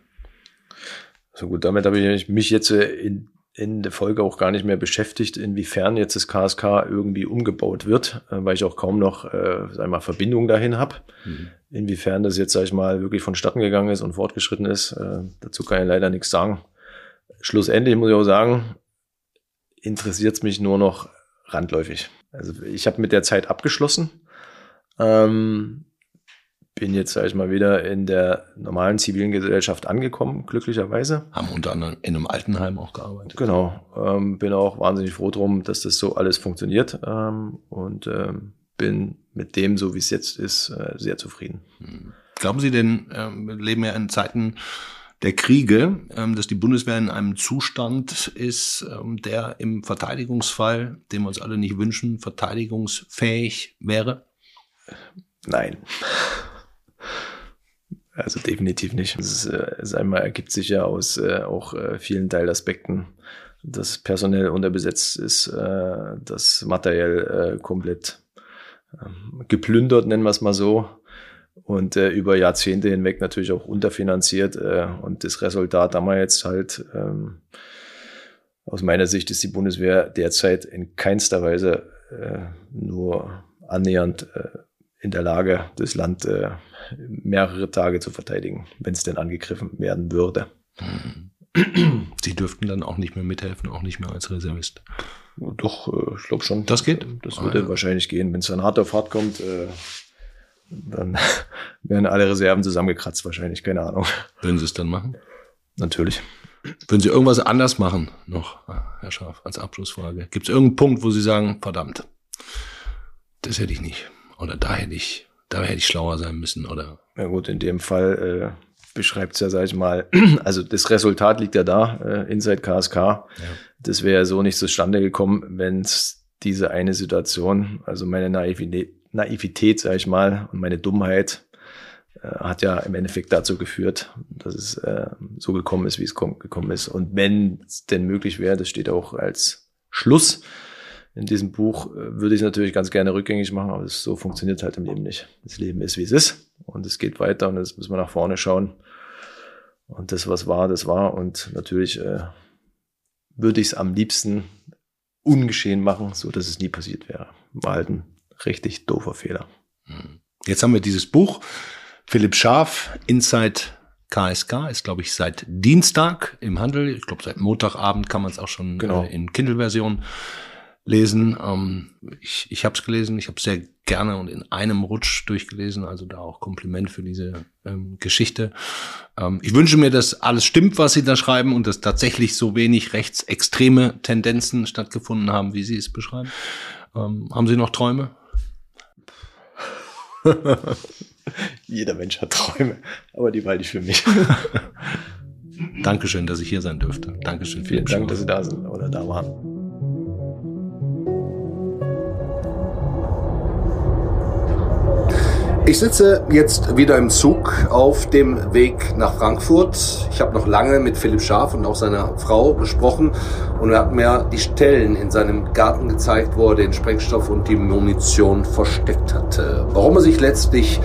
[SPEAKER 2] So gut, damit habe ich mich jetzt äh, in in der Folge auch gar nicht mehr beschäftigt, inwiefern jetzt das KSK irgendwie umgebaut wird, äh, weil ich auch kaum noch, äh, sag mal, Verbindung dahin habe. Mhm. Inwiefern das jetzt, sag ich mal, wirklich vonstatten gegangen ist und fortgeschritten ist, äh, dazu kann ich leider nichts sagen. Schlussendlich muss ich auch sagen, interessiert es mich nur noch randläufig. Also ich habe mit der Zeit abgeschlossen. Ähm, bin jetzt, sage ich mal, wieder in der normalen zivilen Gesellschaft angekommen, glücklicherweise.
[SPEAKER 1] Haben unter anderem in einem Altenheim auch gearbeitet.
[SPEAKER 2] Genau. Ähm, bin auch wahnsinnig froh drum, dass das so alles funktioniert ähm, und ähm, bin mit dem, so wie es jetzt ist, äh, sehr zufrieden. Hm.
[SPEAKER 1] Glauben Sie denn, ähm, wir leben ja in Zeiten der Kriege, ähm, dass die Bundeswehr in einem Zustand ist, ähm, der im Verteidigungsfall, den wir uns alle nicht wünschen, verteidigungsfähig wäre?
[SPEAKER 2] Nein. Also definitiv nicht. Es ist, äh, es einmal ergibt sich ja aus äh, auch äh, vielen Teilaspekten, dass personell unterbesetzt ist, äh, das materiell äh, komplett äh, geplündert, nennen wir es mal so, und äh, über Jahrzehnte hinweg natürlich auch unterfinanziert. Äh, und das Resultat haben wir jetzt halt, ähm, aus meiner Sicht ist die Bundeswehr derzeit in keinster Weise äh, nur annähernd äh, in der Lage, das Land äh, mehrere Tage zu verteidigen, wenn es denn angegriffen werden würde.
[SPEAKER 1] Sie dürften dann auch nicht mehr mithelfen, auch nicht mehr als Reservist.
[SPEAKER 2] Doch, äh, ich glaube schon.
[SPEAKER 1] Das geht?
[SPEAKER 2] Das würde ah, ja. wahrscheinlich gehen. Wenn es dann hart auf hart kommt, äh, dann werden alle Reserven zusammengekratzt wahrscheinlich, keine Ahnung.
[SPEAKER 1] Würden Sie es dann machen?
[SPEAKER 2] Natürlich.
[SPEAKER 3] Würden Sie irgendwas anders machen noch, Herr Schaaf, als Abschlussfrage? Gibt es irgendeinen Punkt, wo Sie sagen, verdammt, das hätte ich nicht. Oder da hätte ich, da hätte ich schlauer sein müssen, oder?
[SPEAKER 2] Ja gut, in dem Fall äh, beschreibt es ja, sag ich mal, also das Resultat liegt ja da, äh, Inside KSK. Ja. Das wäre ja so nicht zustande gekommen, wenn es diese eine Situation, also meine Naivität, Naivität, sag ich mal, und meine Dummheit äh, hat ja im Endeffekt dazu geführt, dass es äh, so gekommen ist, wie es gekommen ist. Und wenn es denn möglich wäre, das steht auch als Schluss in diesem Buch, äh, würde ich es natürlich ganz gerne rückgängig machen, aber das, so funktioniert halt im Leben nicht. Das Leben ist, wie es ist und es geht weiter und jetzt müssen wir nach vorne schauen. Und das, was war, das war. Und natürlich äh, würde ich es am liebsten ungeschehen machen, so dass es nie passiert wäre. War halt ein richtig doofer Fehler.
[SPEAKER 3] Hm. Jetzt haben wir dieses Buch. Philipp Scharf, Inside KSK, ist, glaube ich, seit Dienstag im Handel. Ich glaube, seit Montagabend kann man es auch schon genau. äh, in Kindle-Version lesen. Ähm, ich ich habe es gelesen, ich habe sehr gerne und in einem Rutsch durchgelesen, also da auch Kompliment für diese ähm, Geschichte. Ähm, ich wünsche mir, dass alles stimmt, was Sie da schreiben und dass tatsächlich so wenig rechtsextreme Tendenzen stattgefunden haben, wie Sie es beschreiben. Ähm, haben Sie noch Träume?
[SPEAKER 2] Jeder Mensch hat Träume, aber die behalte ich für mich.
[SPEAKER 3] Dankeschön, dass ich hier sein dürfte. Dankeschön.
[SPEAKER 2] Vielen Dank, dass Sie da sind oder da waren.
[SPEAKER 3] Ich sitze jetzt wieder im Zug auf dem Weg nach Frankfurt. Ich habe noch lange mit Philipp Scharf und auch seiner Frau gesprochen und er hat mir die Stellen in seinem Garten gezeigt, wo er den Sprengstoff und die Munition versteckt hatte. Warum er sich letztlich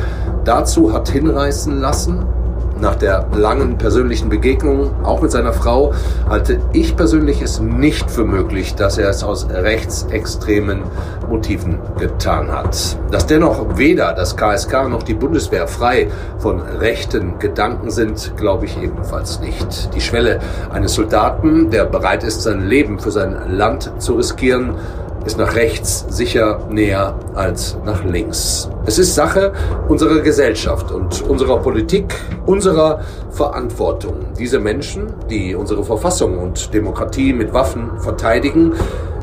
[SPEAKER 3] dazu hat hinreißen lassen, nach der langen persönlichen Begegnung, auch mit seiner Frau, halte ich persönlich es nicht für möglich, dass er es aus rechtsextremen Motiven getan hat. Dass dennoch weder das KSK noch die Bundeswehr frei von rechten Gedanken sind, glaube ich ebenfalls nicht. Die Schwelle eines Soldaten, der bereit ist, sein Leben für sein Land zu riskieren, ist nach rechts sicher näher als nach links. Es ist Sache unserer Gesellschaft und unserer Politik, unserer Verantwortung, diese Menschen, die unsere Verfassung und Demokratie mit Waffen verteidigen,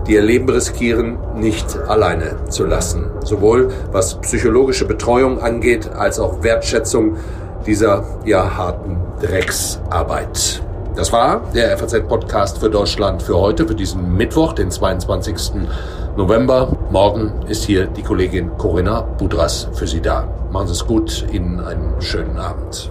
[SPEAKER 3] die ihr Leben riskieren, nicht alleine zu lassen. Sowohl was psychologische Betreuung angeht, als auch Wertschätzung dieser ja harten Drecksarbeit. Das war der FAZ-Podcast für Deutschland für heute, für diesen Mittwoch, den 22. November. Morgen ist hier die Kollegin Corinna Budras für Sie da. Machen Sie es gut, Ihnen einen schönen Abend.